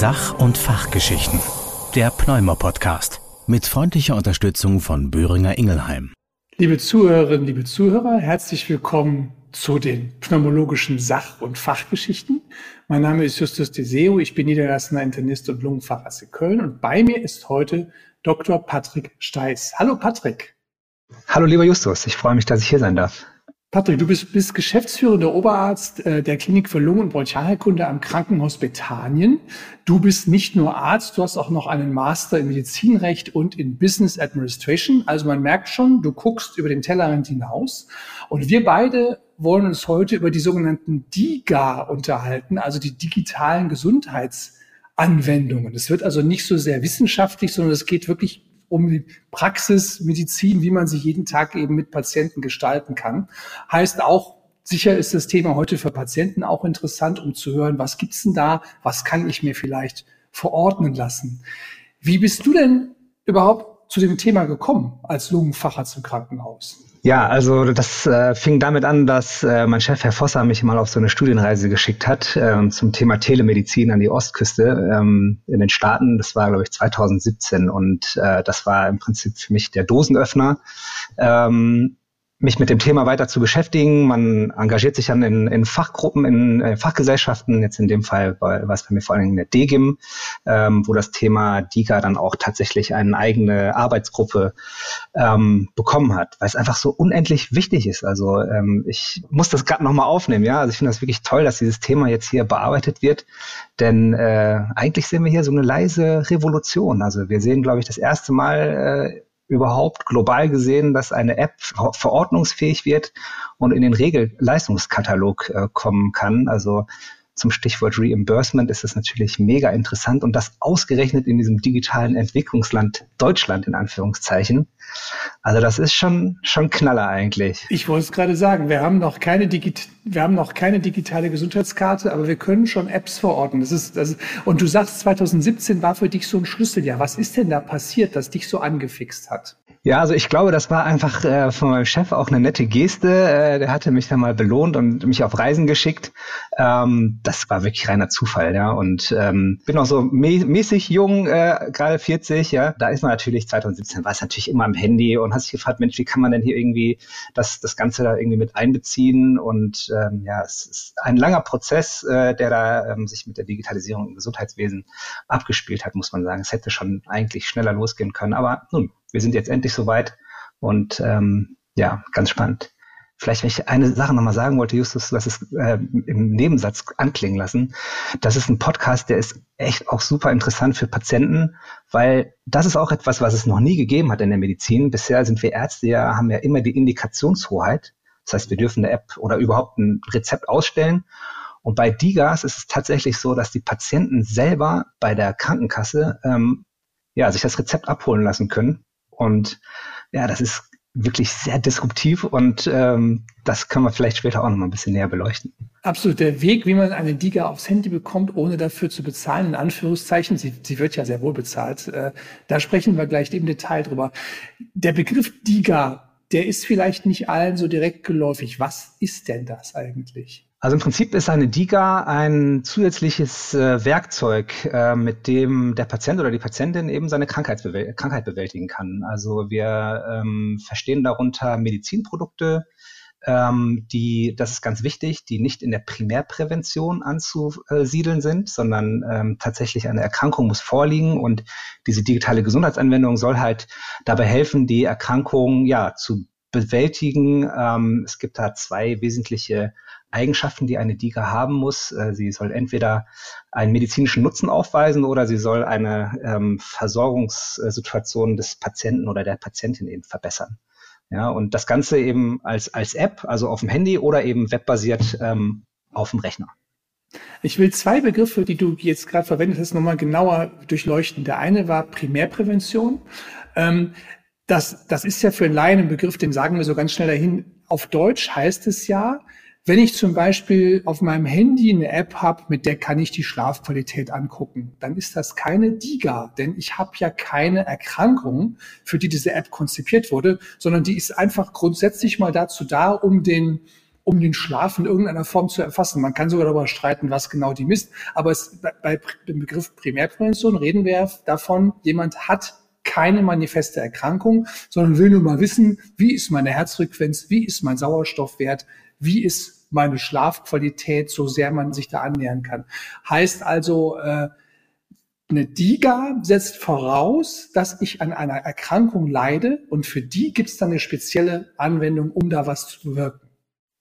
Sach- und Fachgeschichten. Der Pneumo-Podcast. Mit freundlicher Unterstützung von Böhringer Ingelheim. Liebe Zuhörerinnen, liebe Zuhörer, herzlich willkommen zu den pneumologischen Sach- und Fachgeschichten. Mein Name ist Justus Deseo, ich bin niedergelassener Internist und Lungenfacharzt in Köln und bei mir ist heute Dr. Patrick Steiß. Hallo Patrick. Hallo lieber Justus, ich freue mich, dass ich hier sein darf. Patrick, du bist, bist geschäftsführender Oberarzt äh, der Klinik für Lungen- und Bronchialheilkunde am Krankenhaus Bethanien. Du bist nicht nur Arzt, du hast auch noch einen Master in Medizinrecht und in Business Administration. Also man merkt schon, du guckst über den Tellerrand hinaus. Und wir beide wollen uns heute über die sogenannten DIGA unterhalten, also die digitalen Gesundheitsanwendungen. Es wird also nicht so sehr wissenschaftlich, sondern es geht wirklich um die Praxismedizin, wie man sie jeden Tag eben mit Patienten gestalten kann. Heißt auch, sicher ist das Thema heute für Patienten auch interessant, um zu hören, was gibt's denn da, was kann ich mir vielleicht verordnen lassen. Wie bist du denn überhaupt zu dem Thema gekommen als Lungenfacharzt im Krankenhaus? Ja, also das äh, fing damit an, dass äh, mein Chef, Herr Vosser, mich mal auf so eine Studienreise geschickt hat äh, zum Thema Telemedizin an die Ostküste ähm, in den Staaten. Das war, glaube ich, 2017 und äh, das war im Prinzip für mich der Dosenöffner. Ähm, mich mit dem Thema weiter zu beschäftigen. Man engagiert sich dann in, in Fachgruppen, in äh, Fachgesellschaften, jetzt in dem Fall war es bei mir vor allen Dingen in der DGIM, ähm, wo das Thema DIGA dann auch tatsächlich eine eigene Arbeitsgruppe ähm, bekommen hat, weil es einfach so unendlich wichtig ist. Also ähm, ich muss das gerade nochmal aufnehmen, ja. Also ich finde das wirklich toll, dass dieses Thema jetzt hier bearbeitet wird, denn äh, eigentlich sehen wir hier so eine leise Revolution. Also wir sehen, glaube ich, das erste Mal äh, überhaupt global gesehen, dass eine App verordnungsfähig wird und in den Regelleistungskatalog äh, kommen kann. Also zum Stichwort Reimbursement ist es natürlich mega interessant und das ausgerechnet in diesem digitalen Entwicklungsland Deutschland in Anführungszeichen. Also das ist schon schon Knaller eigentlich. Ich wollte es gerade sagen, wir haben noch keine Digit wir haben noch keine digitale Gesundheitskarte, aber wir können schon Apps verordnen. Das ist, das ist, und du sagst, 2017 war für dich so ein Schlüsseljahr. Was ist denn da passiert, das dich so angefixt hat? Ja, also ich glaube, das war einfach äh, von meinem Chef auch eine nette Geste. Äh, der hatte mich dann mal belohnt und mich auf Reisen geschickt. Ähm, das war wirklich reiner Zufall, ja. Und ähm, bin auch so mä mäßig jung, äh, gerade 40, ja. Da ist man natürlich 2017 war es natürlich immer am Handy und hast sich gefragt, Mensch, wie kann man denn hier irgendwie das das Ganze da irgendwie mit einbeziehen? Und ähm, ja, es ist ein langer Prozess, äh, der da ähm, sich mit der Digitalisierung im Gesundheitswesen abgespielt hat, muss man sagen. Es hätte schon eigentlich schneller losgehen können, aber nun wir sind jetzt endlich soweit und ähm, ja, ganz spannend. Vielleicht, wenn ich eine Sache nochmal sagen wollte, Justus, du hast es äh, im Nebensatz anklingen lassen. Das ist ein Podcast, der ist echt auch super interessant für Patienten, weil das ist auch etwas, was es noch nie gegeben hat in der Medizin. Bisher sind wir Ärzte ja, haben ja immer die Indikationshoheit. Das heißt, wir dürfen eine App oder überhaupt ein Rezept ausstellen. Und bei DIGAS ist es tatsächlich so, dass die Patienten selber bei der Krankenkasse ähm, ja, sich das Rezept abholen lassen können und ja, das ist wirklich sehr disruptiv und ähm, das können wir vielleicht später auch noch mal ein bisschen näher beleuchten. Absolut. Der Weg, wie man eine Diga aufs Handy bekommt, ohne dafür zu bezahlen, in Anführungszeichen, sie, sie wird ja sehr wohl bezahlt, äh, da sprechen wir gleich im Detail drüber. Der Begriff Diga, der ist vielleicht nicht allen so direkt geläufig. Was ist denn das eigentlich? Also im Prinzip ist eine DIGA ein zusätzliches äh, Werkzeug, äh, mit dem der Patient oder die Patientin eben seine Krankheit bewältigen kann. Also wir ähm, verstehen darunter Medizinprodukte, ähm, die, das ist ganz wichtig, die nicht in der Primärprävention anzusiedeln sind, sondern ähm, tatsächlich eine Erkrankung muss vorliegen und diese digitale Gesundheitsanwendung soll halt dabei helfen, die Erkrankung ja zu bewältigen. Ähm, es gibt da zwei wesentliche Eigenschaften, die eine DIGA haben muss. Äh, sie soll entweder einen medizinischen Nutzen aufweisen oder sie soll eine ähm, Versorgungssituation des Patienten oder der Patientin eben verbessern. Ja, und das Ganze eben als, als App, also auf dem Handy oder eben webbasiert ähm, auf dem Rechner. Ich will zwei Begriffe, die du jetzt gerade verwendet hast, nochmal genauer durchleuchten. Der eine war Primärprävention. Ähm, das, das ist ja für einen Laien ein Begriff, den sagen wir so ganz schnell dahin. Auf Deutsch heißt es ja, wenn ich zum Beispiel auf meinem Handy eine App habe, mit der kann ich die Schlafqualität angucken, dann ist das keine DIGA, denn ich habe ja keine Erkrankung, für die diese App konzipiert wurde, sondern die ist einfach grundsätzlich mal dazu da, um den um den Schlaf in irgendeiner Form zu erfassen. Man kann sogar darüber streiten, was genau die misst. Aber es, bei dem Begriff Primärprävention reden wir davon, jemand hat keine manifeste Erkrankung, sondern will nur mal wissen, wie ist meine Herzfrequenz, wie ist mein Sauerstoffwert, wie ist meine Schlafqualität, so sehr man sich da annähern kann. Heißt also, äh, eine DIGA setzt voraus, dass ich an einer Erkrankung leide und für die gibt es dann eine spezielle Anwendung, um da was zu bewirken.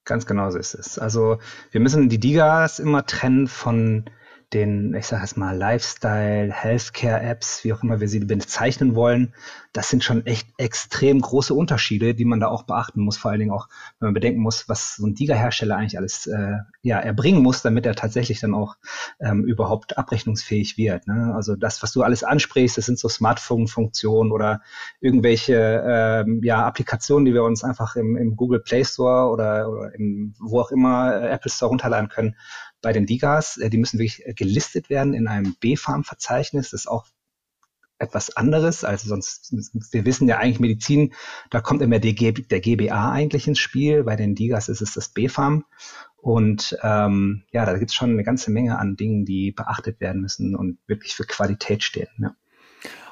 Ganz genau so ist es. Also wir müssen die DIGAs immer trennen von den, ich sage es mal, Lifestyle, Healthcare-Apps, wie auch immer wir sie bezeichnen wollen, das sind schon echt extrem große Unterschiede, die man da auch beachten muss. Vor allen Dingen auch, wenn man bedenken muss, was so ein Diga-Hersteller eigentlich alles äh, ja, erbringen muss, damit er tatsächlich dann auch ähm, überhaupt abrechnungsfähig wird. Ne? Also das, was du alles ansprichst, das sind so Smartphone-Funktionen oder irgendwelche ähm, ja, Applikationen, die wir uns einfach im, im Google Play Store oder, oder im, wo auch immer äh, Apple Store runterladen können bei den Digas, äh, die müssen wirklich äh, gelistet werden in einem B-Farm-Verzeichnis. Das ist auch etwas anderes. Also sonst, wir wissen ja eigentlich Medizin, da kommt immer der, G, der GBA eigentlich ins Spiel. Bei den Digas ist es das B-Farm. Und ähm, ja, da gibt es schon eine ganze Menge an Dingen, die beachtet werden müssen und wirklich für Qualität stehen. Ja.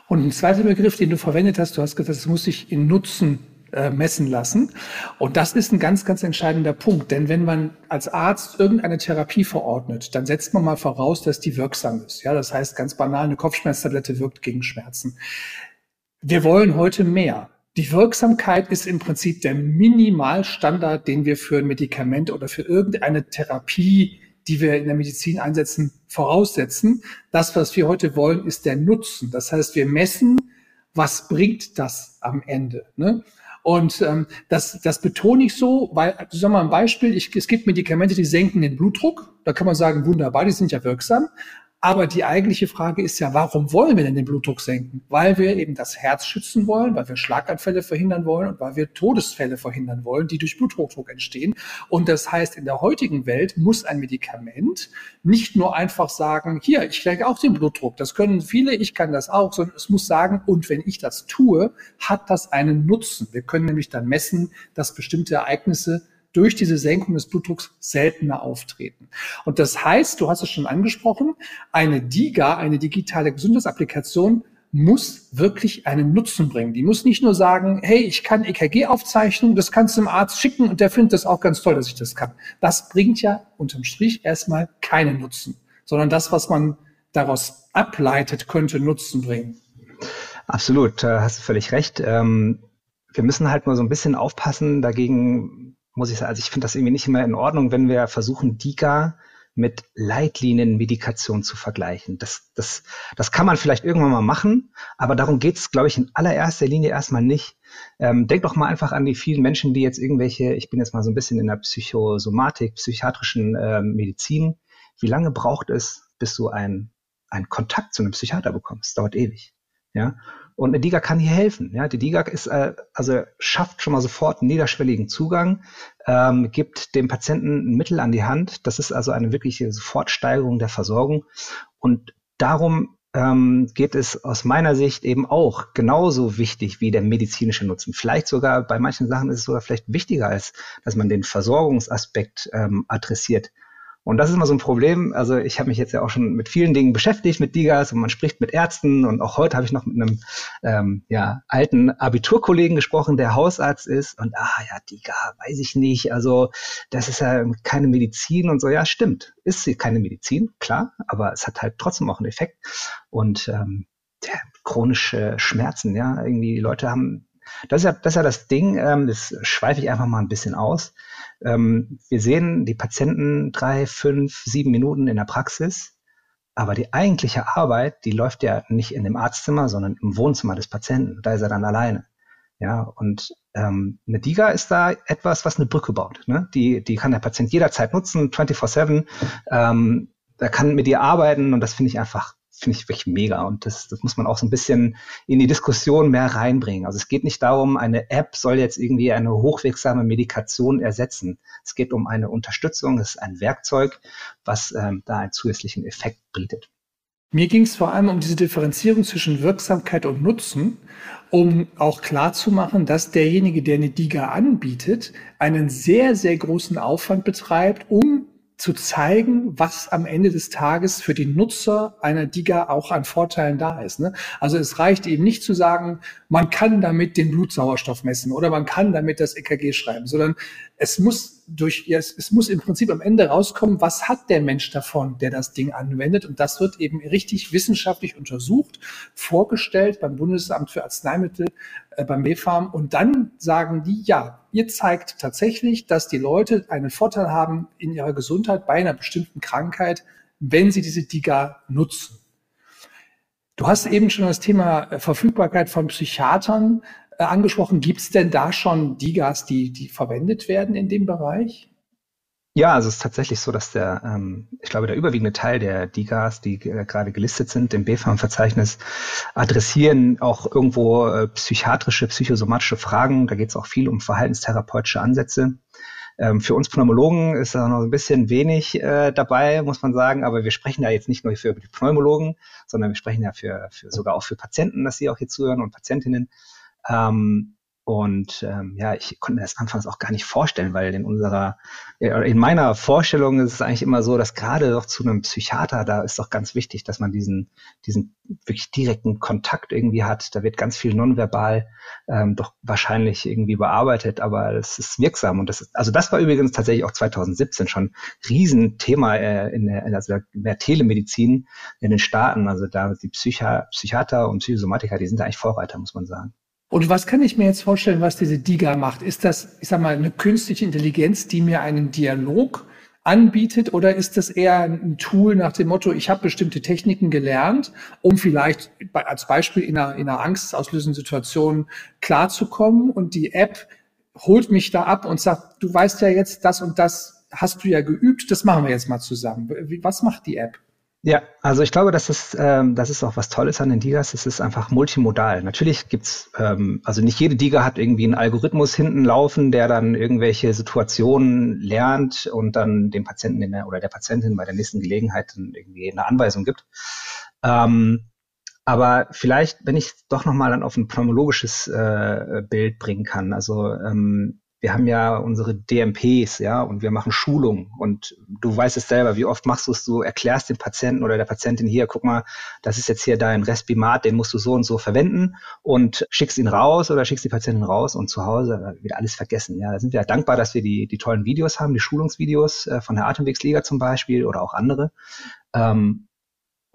Und ein zweiter Begriff, den du verwendet hast, du hast gesagt, das muss sich in Nutzen äh, messen lassen. Und das ist ein ganz, ganz entscheidender Punkt. Denn wenn man als Arzt irgendeine Therapie verordnet, dann setzt man mal voraus, dass die wirksam ist. Ja, das heißt ganz banal, eine Kopfschmerztablette wirkt gegen Schmerzen. Wir wollen heute mehr. Die Wirksamkeit ist im Prinzip der Minimalstandard, den wir für ein Medikament oder für irgendeine Therapie, die wir in der Medizin einsetzen, voraussetzen. Das, was wir heute wollen, ist der Nutzen. Das heißt, wir messen, was bringt das am Ende. Ne? Und ähm, das, das betone ich so, weil, sagen wir mal ein Beispiel, ich, es gibt Medikamente, die senken den Blutdruck. Da kann man sagen, wunderbar, die sind ja wirksam. Aber die eigentliche Frage ist ja, warum wollen wir denn den Blutdruck senken? Weil wir eben das Herz schützen wollen, weil wir Schlaganfälle verhindern wollen und weil wir Todesfälle verhindern wollen, die durch Bluthochdruck entstehen. Und das heißt, in der heutigen Welt muss ein Medikament nicht nur einfach sagen, hier, ich stärke auch den Blutdruck. Das können viele, ich kann das auch, sondern es muss sagen, und wenn ich das tue, hat das einen Nutzen. Wir können nämlich dann messen, dass bestimmte Ereignisse durch diese Senkung des Blutdrucks seltener auftreten. Und das heißt, du hast es schon angesprochen, eine DIGA, eine digitale Gesundheitsapplikation, muss wirklich einen Nutzen bringen. Die muss nicht nur sagen, hey, ich kann EKG aufzeichnen, das kannst du dem Arzt schicken und der findet das auch ganz toll, dass ich das kann. Das bringt ja unterm Strich erstmal keinen Nutzen, sondern das, was man daraus ableitet, könnte Nutzen bringen. Absolut, hast du völlig recht. Ähm, wir müssen halt nur so ein bisschen aufpassen, dagegen muss ich sagen, also ich finde das irgendwie nicht immer in Ordnung, wenn wir versuchen, DIGA mit Leitlinienmedikation zu vergleichen. Das, das, das kann man vielleicht irgendwann mal machen, aber darum geht es, glaube ich, in allererster Linie erstmal nicht. Ähm, denk doch mal einfach an die vielen Menschen, die jetzt irgendwelche, ich bin jetzt mal so ein bisschen in der Psychosomatik, psychiatrischen äh, Medizin. Wie lange braucht es, bis du einen, einen Kontakt zu einem Psychiater bekommst? Dauert ewig. Ja. Und eine DIGA kann hier helfen. Ja, die DIGA ist äh, also schafft schon mal sofort einen niederschwelligen Zugang, ähm, gibt dem Patienten ein Mittel an die Hand. Das ist also eine wirkliche Sofortsteigerung der Versorgung. Und darum ähm, geht es aus meiner Sicht eben auch genauso wichtig wie der medizinische Nutzen. Vielleicht sogar bei manchen Sachen ist es sogar vielleicht wichtiger, als dass man den Versorgungsaspekt ähm, adressiert. Und das ist immer so ein Problem. Also ich habe mich jetzt ja auch schon mit vielen Dingen beschäftigt, mit Digas und man spricht mit Ärzten und auch heute habe ich noch mit einem ähm, ja, alten Abiturkollegen gesprochen, der Hausarzt ist und ah ja, Diga, weiß ich nicht. Also das ist ja keine Medizin und so. Ja, stimmt. Ist sie keine Medizin, klar, aber es hat halt trotzdem auch einen Effekt. Und ähm, ja, chronische Schmerzen, ja, irgendwie die Leute haben das ist ja das, ist ja das Ding, ähm, das schweife ich einfach mal ein bisschen aus. Ähm, wir sehen die Patienten drei, fünf, sieben Minuten in der Praxis, aber die eigentliche Arbeit, die läuft ja nicht in dem Arztzimmer, sondern im Wohnzimmer des Patienten. Da ist er dann alleine. Ja, und ähm, eine DIGA ist da etwas, was eine Brücke baut. Ne? Die, die kann der Patient jederzeit nutzen, 24-7. Ähm, er kann mit ihr arbeiten und das finde ich einfach finde ich wirklich mega. Und das, das muss man auch so ein bisschen in die Diskussion mehr reinbringen. Also es geht nicht darum, eine App soll jetzt irgendwie eine hochwirksame Medikation ersetzen. Es geht um eine Unterstützung, es ist ein Werkzeug, was ähm, da einen zusätzlichen Effekt bietet. Mir ging es vor allem um diese Differenzierung zwischen Wirksamkeit und Nutzen, um auch klarzumachen, dass derjenige, der eine DIGA anbietet, einen sehr, sehr großen Aufwand betreibt, um zu zeigen, was am Ende des Tages für den Nutzer einer DIGA auch an Vorteilen da ist. Ne? Also es reicht eben nicht zu sagen, man kann damit den Blutsauerstoff messen oder man kann damit das EKG schreiben, sondern es muss durch, ja, es, es muss im Prinzip am Ende rauskommen, was hat der Mensch davon, der das Ding anwendet. Und das wird eben richtig wissenschaftlich untersucht, vorgestellt beim Bundesamt für Arzneimittel, äh, beim BfArM. Und dann sagen die, ja, ihr zeigt tatsächlich, dass die Leute einen Vorteil haben in ihrer Gesundheit bei einer bestimmten Krankheit, wenn sie diese DIGA nutzen. Du hast eben schon das Thema äh, Verfügbarkeit von Psychiatern äh, angesprochen. Gibt es denn da schon DIGAs, die, die verwendet werden in dem Bereich? Ja, also es ist tatsächlich so, dass der, ähm, ich glaube, der überwiegende Teil der DIGAs, die äh, gerade gelistet sind im BfArM-Verzeichnis, adressieren auch irgendwo äh, psychiatrische, psychosomatische Fragen. Da geht es auch viel um verhaltenstherapeutische Ansätze. Ähm, für uns Pneumologen ist da noch ein bisschen wenig äh, dabei, muss man sagen, aber wir sprechen ja jetzt nicht nur für die Pneumologen, sondern wir sprechen ja für, für sogar auch für Patienten, dass sie auch hier zuhören und Patientinnen. Ähm, und ähm, ja, ich konnte mir das anfangs auch gar nicht vorstellen, weil in unserer, in meiner Vorstellung ist es eigentlich immer so, dass gerade doch zu einem Psychiater, da ist doch ganz wichtig, dass man diesen, diesen wirklich direkten Kontakt irgendwie hat. Da wird ganz viel nonverbal ähm, doch wahrscheinlich irgendwie bearbeitet, aber es ist wirksam. Und das ist, also das war übrigens tatsächlich auch 2017 schon Riesenthema äh, in, der, also der Telemedizin in den Staaten. Also da die Psychi Psychiater und Psychosomatiker, die sind da eigentlich Vorreiter, muss man sagen. Und was kann ich mir jetzt vorstellen, was diese DIGA macht? Ist das, ich sag mal, eine künstliche Intelligenz, die mir einen Dialog anbietet oder ist das eher ein Tool nach dem Motto, ich habe bestimmte Techniken gelernt, um vielleicht als Beispiel in einer, in einer angstauslösenden Situation klarzukommen und die App holt mich da ab und sagt, du weißt ja jetzt das und das hast du ja geübt, das machen wir jetzt mal zusammen. Was macht die App? Ja, also ich glaube, das ist, ähm, das ist auch was Tolles an den Digas. Es ist einfach multimodal. Natürlich gibt's, ähm, also nicht jede Diga hat irgendwie einen Algorithmus hinten laufen, der dann irgendwelche Situationen lernt und dann dem Patienten in der, oder der Patientin bei der nächsten Gelegenheit dann irgendwie eine Anweisung gibt. Ähm, aber vielleicht, wenn ich doch nochmal dann auf ein pneumologisches äh, Bild bringen kann. Also ähm, wir haben ja unsere DMPs, ja, und wir machen Schulungen und du weißt es selber, wie oft machst du es, du erklärst dem Patienten oder der Patientin hier, guck mal, das ist jetzt hier dein Respimat, den musst du so und so verwenden und schickst ihn raus oder schickst die Patientin raus und zu Hause wird alles vergessen, ja. Da sind wir dankbar, dass wir die, die tollen Videos haben, die Schulungsvideos äh, von der Atemwegsliga zum Beispiel oder auch andere. Ähm,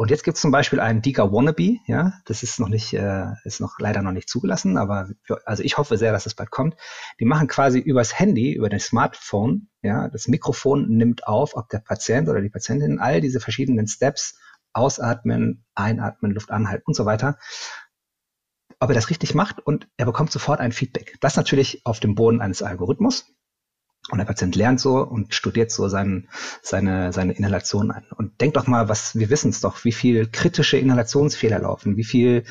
und jetzt gibt es zum Beispiel einen Diga Wannabe, ja, das ist noch nicht, äh, ist noch leider noch nicht zugelassen, aber für, also ich hoffe sehr, dass es bald kommt. Die machen quasi übers Handy, über das Smartphone, ja, das Mikrofon nimmt auf, ob der Patient oder die Patientin all diese verschiedenen Steps ausatmen, einatmen, Luft anhalten und so weiter, ob er das richtig macht und er bekommt sofort ein Feedback. Das natürlich auf dem Boden eines Algorithmus. Und der Patient lernt so und studiert so sein, seine, seine Inhalation an. Und denkt doch mal, was, wir wissen es doch, wie viel kritische Inhalationsfehler laufen, wie viel,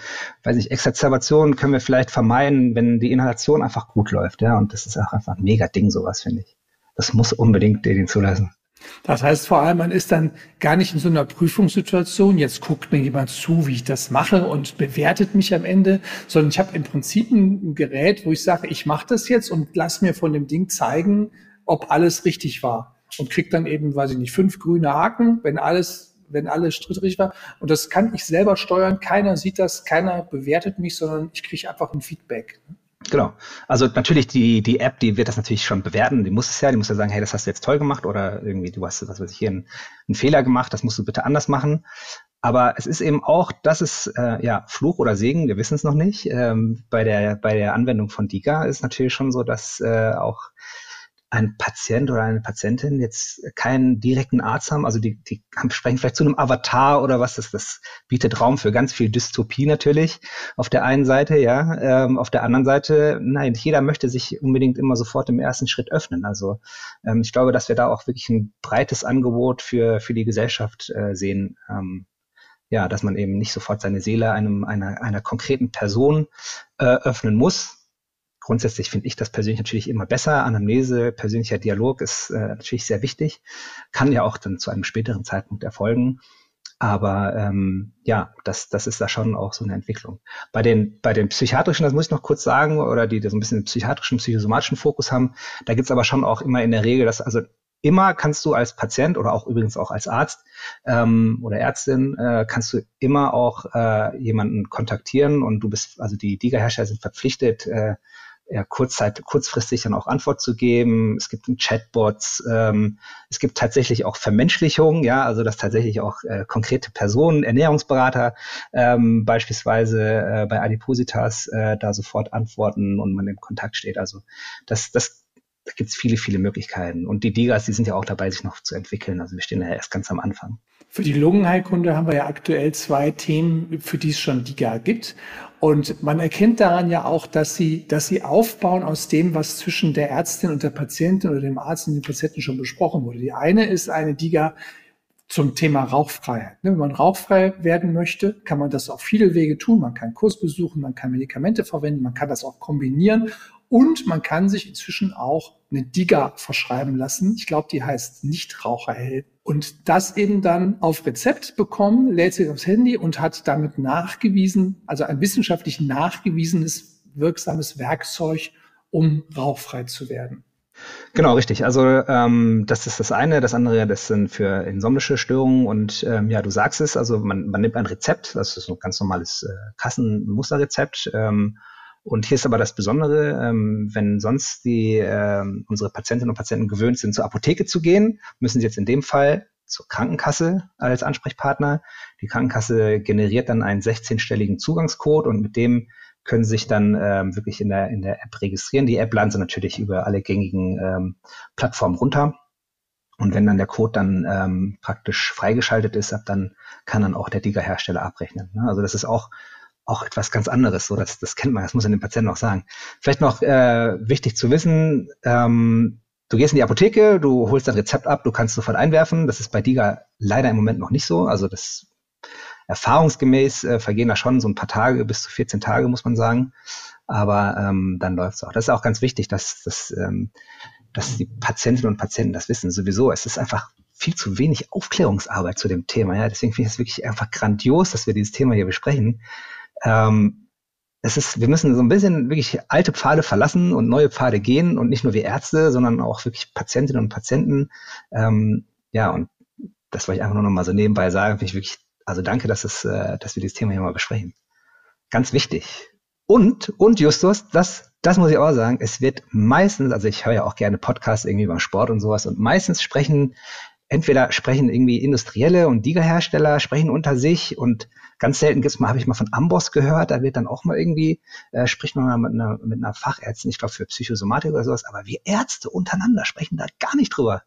weiß ich, Exazerbationen können wir vielleicht vermeiden, wenn die Inhalation einfach gut läuft, ja. Und das ist auch einfach ein mega Ding, sowas, finde ich. Das muss unbedingt den zulassen. Das heißt vor allem, man ist dann gar nicht in so einer Prüfungssituation, jetzt guckt mir jemand zu, wie ich das mache und bewertet mich am Ende, sondern ich habe im Prinzip ein Gerät, wo ich sage, ich mache das jetzt und lass mir von dem Ding zeigen, ob alles richtig war. Und krieg dann eben, weiß ich nicht, fünf grüne Haken, wenn alles, wenn alles strittig war. Und das kann ich selber steuern. Keiner sieht das, keiner bewertet mich, sondern ich kriege einfach ein Feedback. Genau. Also natürlich die, die App, die wird das natürlich schon bewerten. Die muss es ja, die muss ja sagen, hey, das hast du jetzt toll gemacht oder irgendwie du hast, was weiß ich, hier einen, einen Fehler gemacht, das musst du bitte anders machen. Aber es ist eben auch, das ist äh, ja Fluch oder Segen, wir wissen es noch nicht. Ähm, bei der bei der Anwendung von Diga ist natürlich schon so, dass äh, auch ein Patient oder eine Patientin jetzt keinen direkten Arzt haben, also die, die sprechen vielleicht zu einem Avatar oder was, das, das bietet Raum für ganz viel Dystopie natürlich auf der einen Seite, ja, ähm, auf der anderen Seite, nein, jeder möchte sich unbedingt immer sofort im ersten Schritt öffnen. Also ähm, ich glaube, dass wir da auch wirklich ein breites Angebot für, für die Gesellschaft äh, sehen. Ähm, ja, dass man eben nicht sofort seine Seele einem, einer, einer konkreten Person äh, öffnen muss, Grundsätzlich finde ich das persönlich natürlich immer besser. Anamnese, persönlicher Dialog ist äh, natürlich sehr wichtig, kann ja auch dann zu einem späteren Zeitpunkt erfolgen. Aber ähm, ja, das, das ist da schon auch so eine Entwicklung. Bei den, bei den psychiatrischen, das muss ich noch kurz sagen, oder die, die so ein bisschen psychiatrischen, psychosomatischen Fokus haben, da gibt's aber schon auch immer in der Regel, dass also immer kannst du als Patient oder auch übrigens auch als Arzt ähm, oder Ärztin äh, kannst du immer auch äh, jemanden kontaktieren und du bist, also die DIGA-Hersteller sind verpflichtet, äh, ja, kurzzeit, kurzfristig dann auch Antwort zu geben. Es gibt Chatbots, ähm, es gibt tatsächlich auch Vermenschlichung, ja, also dass tatsächlich auch äh, konkrete Personen, Ernährungsberater ähm, beispielsweise äh, bei Adipositas äh, da sofort antworten und man in Kontakt steht. Also das, das da gibt es viele, viele Möglichkeiten. Und die Digas, die sind ja auch dabei, sich noch zu entwickeln. Also wir stehen ja erst ganz am Anfang. Für die Lungenheilkunde haben wir ja aktuell zwei Themen, für die es schon DIGA gibt. Und man erkennt daran ja auch, dass sie, dass sie aufbauen aus dem, was zwischen der Ärztin und der Patientin oder dem Arzt und dem Patienten schon besprochen wurde. Die eine ist eine DIGA zum Thema Rauchfreiheit. Wenn man rauchfrei werden möchte, kann man das auf viele Wege tun. Man kann Kurs besuchen, man kann Medikamente verwenden, man kann das auch kombinieren und man kann sich inzwischen auch eine Diga verschreiben lassen. Ich glaube, die heißt Nichtraucherheld. Und das eben dann auf Rezept bekommen, lädt sich aufs Handy und hat damit nachgewiesen, also ein wissenschaftlich nachgewiesenes wirksames Werkzeug, um rauchfrei zu werden. Genau, richtig. Also ähm, das ist das eine. Das andere, das sind für insomnische Störungen. Und ähm, ja, du sagst es, also man, man nimmt ein Rezept, das ist ein ganz normales äh, Kassenmusterrezept. Ähm, und hier ist aber das Besondere, ähm, wenn sonst die äh, unsere Patientinnen und Patienten gewöhnt sind, zur Apotheke zu gehen, müssen sie jetzt in dem Fall zur Krankenkasse als Ansprechpartner. Die Krankenkasse generiert dann einen 16-stelligen Zugangscode und mit dem können sich dann ähm, wirklich in der, in der App registrieren. Die App laden sie natürlich über alle gängigen ähm, Plattformen runter. Und wenn dann der Code dann ähm, praktisch freigeschaltet ist, dann kann dann auch der Digger-Hersteller abrechnen. Ne? Also das ist auch auch etwas ganz anderes. So, das, das kennt man, das muss man den Patienten auch sagen. Vielleicht noch äh, wichtig zu wissen, ähm, du gehst in die Apotheke, du holst dein Rezept ab, du kannst sofort einwerfen. Das ist bei DIGA leider im Moment noch nicht so. Also das erfahrungsgemäß äh, vergehen da schon so ein paar Tage, bis zu 14 Tage, muss man sagen. Aber ähm, dann läuft's auch. Das ist auch ganz wichtig, dass, dass, ähm, dass die Patientinnen und Patienten das wissen. Sowieso, es ist einfach viel zu wenig Aufklärungsarbeit zu dem Thema. Ja? Deswegen finde ich es wirklich einfach grandios, dass wir dieses Thema hier besprechen ähm, es ist, wir müssen so ein bisschen wirklich alte Pfade verlassen und neue Pfade gehen und nicht nur wir Ärzte, sondern auch wirklich Patientinnen und Patienten. Ähm, ja, und das wollte ich einfach nur noch mal so nebenbei sagen. Finde ich wirklich, also danke, dass, es, äh, dass wir dieses Thema hier mal besprechen. Ganz wichtig. Und, und Justus, das, das muss ich auch sagen, es wird meistens, also ich höre ja auch gerne Podcasts irgendwie beim Sport und sowas, und meistens sprechen entweder sprechen irgendwie Industrielle und Liga-Hersteller sprechen unter sich und ganz selten gibt's mal, habe ich mal von Amboss gehört, da wird dann auch mal irgendwie, äh, spricht man mal mit einer, mit einer Fachärztin, ich glaube für Psychosomatik oder sowas, aber wir Ärzte untereinander sprechen da gar nicht drüber.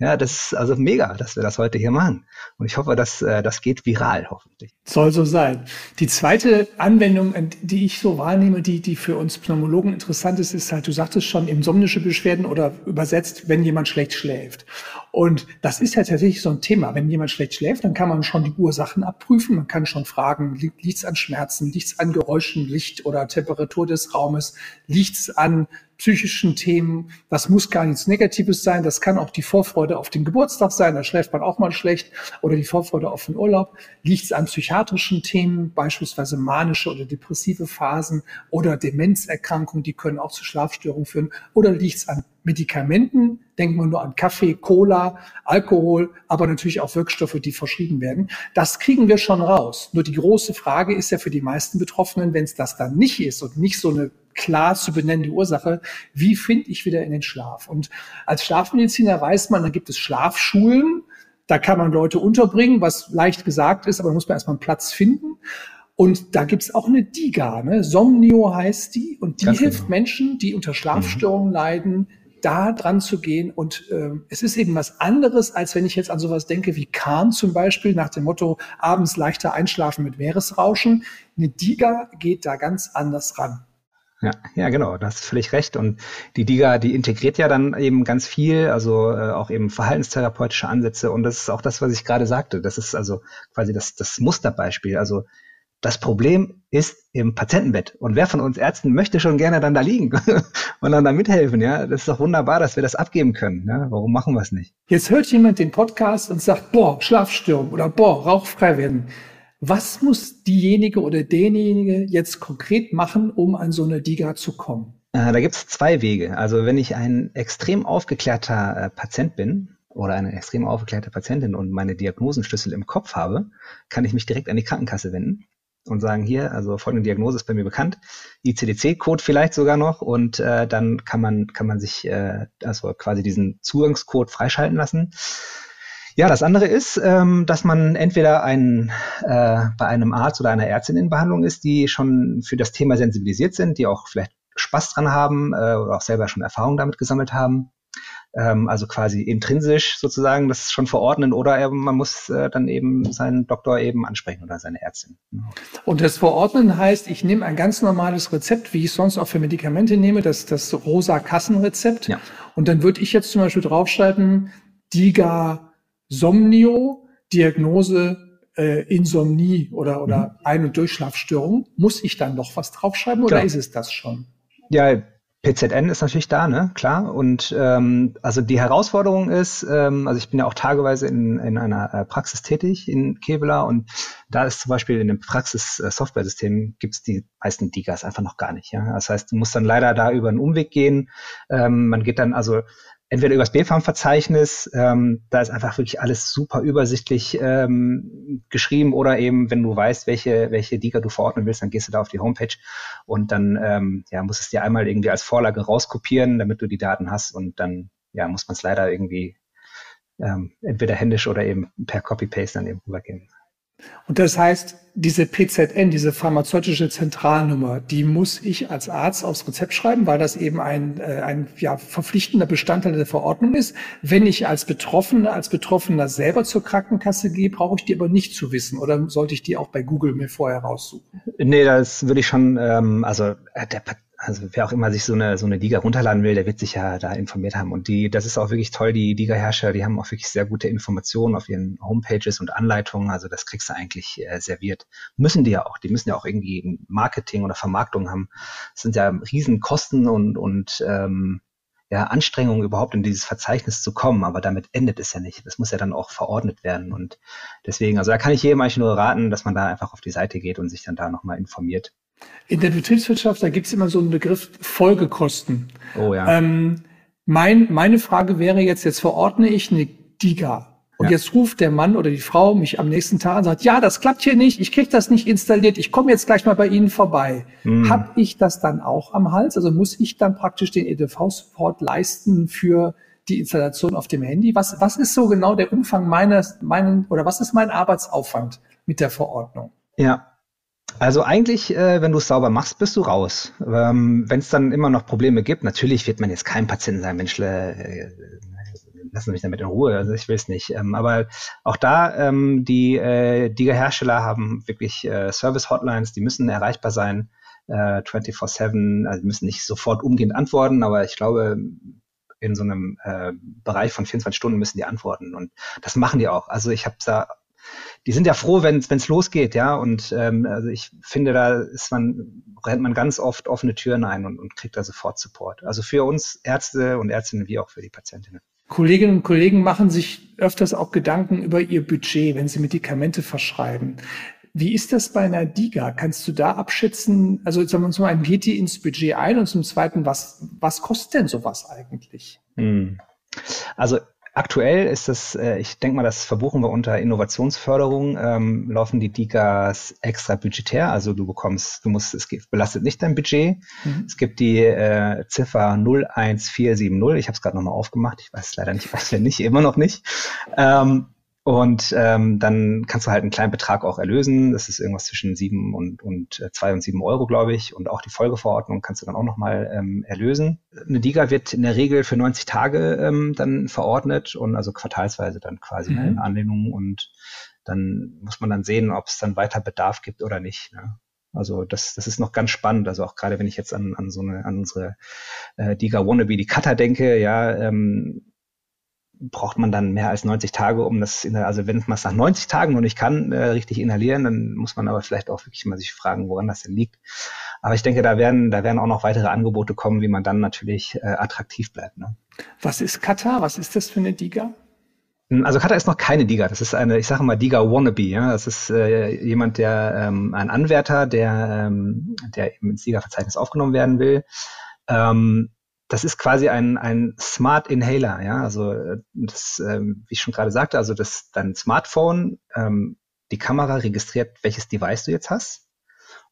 Ja, das ist also mega, dass wir das heute hier machen. Und ich hoffe, dass äh, das geht viral, hoffentlich. Soll so sein. Die zweite Anwendung, die ich so wahrnehme, die, die für uns Pneumologen interessant ist, ist halt, du sagtest schon, insomnische Beschwerden oder übersetzt, wenn jemand schlecht schläft. Und das ist ja tatsächlich so ein Thema. Wenn jemand schlecht schläft, dann kann man schon die Ursachen abprüfen. Man kann schon fragen, liegt es an Schmerzen, liegt es an Geräuschen, Licht oder Temperatur des Raumes, liegt es an psychischen Themen. Das muss gar nichts Negatives sein. Das kann auch die Vorfreude auf den Geburtstag sein. Da schläft man auch mal schlecht. Oder die Vorfreude auf den Urlaub. Liegt es an psychiatrischen Themen, beispielsweise manische oder depressive Phasen oder Demenzerkrankungen, die können auch zu Schlafstörungen führen. Oder liegt es an Medikamenten, denkt man nur an Kaffee, Cola, Alkohol, aber natürlich auch Wirkstoffe, die verschrieben werden. Das kriegen wir schon raus. Nur die große Frage ist ja für die meisten Betroffenen, wenn es das dann nicht ist und nicht so eine klar zu benennende Ursache. Wie finde ich wieder in den Schlaf? Und als Schlafmediziner weiß man, da gibt es Schlafschulen, da kann man Leute unterbringen, was leicht gesagt ist, aber da muss man erstmal einen Platz finden. Und da gibt's auch eine DIGA, ne? Somnio heißt die, und die Ganz hilft genau. Menschen, die unter Schlafstörungen mhm. leiden, da dran zu gehen. Und äh, es ist eben was anderes, als wenn ich jetzt an sowas denke wie Kahn zum Beispiel, nach dem Motto, abends leichter einschlafen mit Meeresrauschen. Eine DIGA geht da ganz anders ran. Ja, ja, genau, da hast du völlig recht. Und die DIGA, die integriert ja dann eben ganz viel, also äh, auch eben verhaltenstherapeutische Ansätze. Und das ist auch das, was ich gerade sagte. Das ist also quasi das, das Musterbeispiel. Also Das Problem ist im Patientenbett. Und wer von uns Ärzten möchte schon gerne dann da liegen und dann da mithelfen? Ja, das ist doch wunderbar, dass wir das abgeben können. Ja? Warum machen wir es nicht? Jetzt hört jemand den Podcast und sagt, boah, Schlafstörung oder boah, rauchfrei werden. Was muss diejenige oder derjenige jetzt konkret machen, um an so eine DIGA zu kommen? Äh, da gibt es zwei Wege. Also wenn ich ein extrem aufgeklärter äh, Patient bin oder eine extrem aufgeklärte Patientin und meine Diagnosenschlüssel im Kopf habe, kann ich mich direkt an die Krankenkasse wenden und sagen, hier, also folgende Diagnose ist bei mir bekannt, ICDC-Code vielleicht sogar noch. Und äh, dann kann man, kann man sich äh, also quasi diesen Zugangscode freischalten lassen. Ja, das andere ist, ähm, dass man entweder ein, äh, bei einem Arzt oder einer Ärztin in Behandlung ist, die schon für das Thema sensibilisiert sind, die auch vielleicht Spaß dran haben äh, oder auch selber schon Erfahrung damit gesammelt haben ähm, also quasi intrinsisch sozusagen das schon verordnen oder er, man muss äh, dann eben seinen Doktor eben ansprechen oder seine Ärztin. Und das Verordnen heißt, ich nehme ein ganz normales Rezept, wie ich sonst auch für Medikamente nehme, das, das rosa Kassenrezept. Ja. Und dann würde ich jetzt zum Beispiel draufschreiben, Diga Somnio, Diagnose äh, Insomnie oder, oder mhm. Ein- und Durchschlafstörung. Muss ich dann noch was draufschreiben oder Klar. ist es das schon? Ja, PZN ist natürlich da, ne, klar. Und ähm, also die Herausforderung ist, ähm, also ich bin ja auch tageweise in, in einer äh, Praxis tätig in Kevela und da ist zum Beispiel in dem Praxis-Software-System gibt es die meisten Digas einfach noch gar nicht. Ja? Das heißt, du musst dann leider da über einen Umweg gehen. Ähm, man geht dann also entweder übers BFAM-Verzeichnis, ähm, da ist einfach wirklich alles super übersichtlich ähm, geschrieben oder eben, wenn du weißt, welche, welche Diga du verordnen willst, dann gehst du da auf die Homepage und dann ähm, ja, musst es dir einmal irgendwie als Vorlage rauskopieren, damit du die Daten hast und dann ja, muss man es leider irgendwie ähm, entweder händisch oder eben per Copy-Paste dann eben rübergeben. Und das heißt, diese PZN, diese pharmazeutische Zentralnummer, die muss ich als Arzt aufs Rezept schreiben, weil das eben ein, äh, ein ja, verpflichtender Bestandteil der Verordnung ist. Wenn ich als Betroffener, als Betroffener selber zur Krankenkasse gehe, brauche ich die aber nicht zu wissen. Oder sollte ich die auch bei Google mir vorher raussuchen? Nee, das würde ich schon, ähm, also äh, der, also wer auch immer sich so eine, so eine Liga runterladen will, der wird sich ja da informiert haben. Und die, das ist auch wirklich toll, die Liga-Herrscher, die haben auch wirklich sehr gute Informationen auf ihren Homepages und Anleitungen. Also das kriegst du eigentlich äh, serviert. Müssen die ja auch. Die müssen ja auch irgendwie Marketing oder Vermarktung haben. Das sind ja Riesenkosten und, und ähm, ja, Anstrengungen überhaupt in dieses Verzeichnis zu kommen, aber damit endet es ja nicht. Das muss ja dann auch verordnet werden. Und deswegen, also da kann ich jedem eigentlich nur raten, dass man da einfach auf die Seite geht und sich dann da nochmal informiert. In der Betriebswirtschaft, da gibt es immer so einen Begriff Folgekosten. Oh ja. Ähm, mein, meine Frage wäre jetzt, jetzt verordne ich eine DIGA. Und ja. jetzt ruft der Mann oder die Frau mich am nächsten Tag und sagt, ja, das klappt hier nicht, ich krieg das nicht installiert, ich komme jetzt gleich mal bei Ihnen vorbei. Mhm. Hab ich das dann auch am Hals? Also muss ich dann praktisch den EDV-Support leisten für die Installation auf dem Handy? Was, was ist so genau der Umfang meines, meinen, oder was ist mein Arbeitsaufwand mit der Verordnung? Ja, also eigentlich, äh, wenn du es sauber machst, bist du raus. Ähm, wenn es dann immer noch Probleme gibt, natürlich wird man jetzt kein Patienten sein, Mensch, äh, lassen Sie mich damit in Ruhe, also ich will es nicht. Ähm, aber auch da, ähm, die, äh, die Hersteller haben wirklich äh, Service-Hotlines, die müssen erreichbar sein, äh, 24-7, also müssen nicht sofort umgehend antworten, aber ich glaube, in so einem äh, Bereich von 24 Stunden müssen die antworten und das machen die auch. Also ich habe da die sind ja froh, wenn es losgeht, ja. Und ähm, also ich finde, da ist man, rennt man ganz oft offene Türen ein und, und kriegt da sofort Support. Also für uns Ärzte und Ärztinnen wie auch für die Patientinnen. Kolleginnen und Kollegen machen sich öfters auch Gedanken über ihr Budget, wenn sie Medikamente verschreiben. Wie ist das bei einer DIGA? Kannst du da abschätzen, also sagen wir zum einen, geht die ins Budget ein und zum zweiten, was, was kostet denn sowas eigentlich? Hm. Also Aktuell ist das, äh, ich denke mal, das verbuchen wir unter Innovationsförderung, ähm, laufen die DIGAs extra budgetär. Also du bekommst, du musst, es belastet nicht dein Budget. Mhm. Es gibt die äh, Ziffer 01470. Ich habe es gerade nochmal aufgemacht. Ich weiß leider nicht, weiß ja nicht, immer noch nicht. Ähm, und ähm, dann kannst du halt einen kleinen Betrag auch erlösen. Das ist irgendwas zwischen sieben und, und äh, zwei und sieben Euro, glaube ich. Und auch die Folgeverordnung kannst du dann auch nochmal ähm, erlösen. Eine Liga wird in der Regel für 90 Tage ähm, dann verordnet und also quartalsweise dann quasi mhm. in Anlehnung. Und dann muss man dann sehen, ob es dann weiter Bedarf gibt oder nicht. Ne? Also das, das ist noch ganz spannend. Also auch gerade wenn ich jetzt an, an so eine, an unsere äh, Diga Wannabe, die Cutter denke, ja, ähm, braucht man dann mehr als 90 Tage, um das, in, also wenn man es nach 90 Tagen noch nicht kann, äh, richtig inhalieren, dann muss man aber vielleicht auch wirklich mal sich fragen, woran das denn liegt. Aber ich denke, da werden, da werden auch noch weitere Angebote kommen, wie man dann natürlich äh, attraktiv bleibt. Ne? Was ist Kata? Was ist das für eine Diga? Hm, also Kata ist noch keine Diga. Das ist eine, ich sage mal Diga Wannabe. Ja, das ist äh, jemand, der ähm, ein Anwärter, der ähm, der eben ins Diga-Verzeichnis aufgenommen werden will. Ähm, das ist quasi ein, ein Smart Inhaler, ja. Also äh, das, ähm, wie ich schon gerade sagte, also das dein Smartphone, ähm, die Kamera registriert, welches Device du jetzt hast.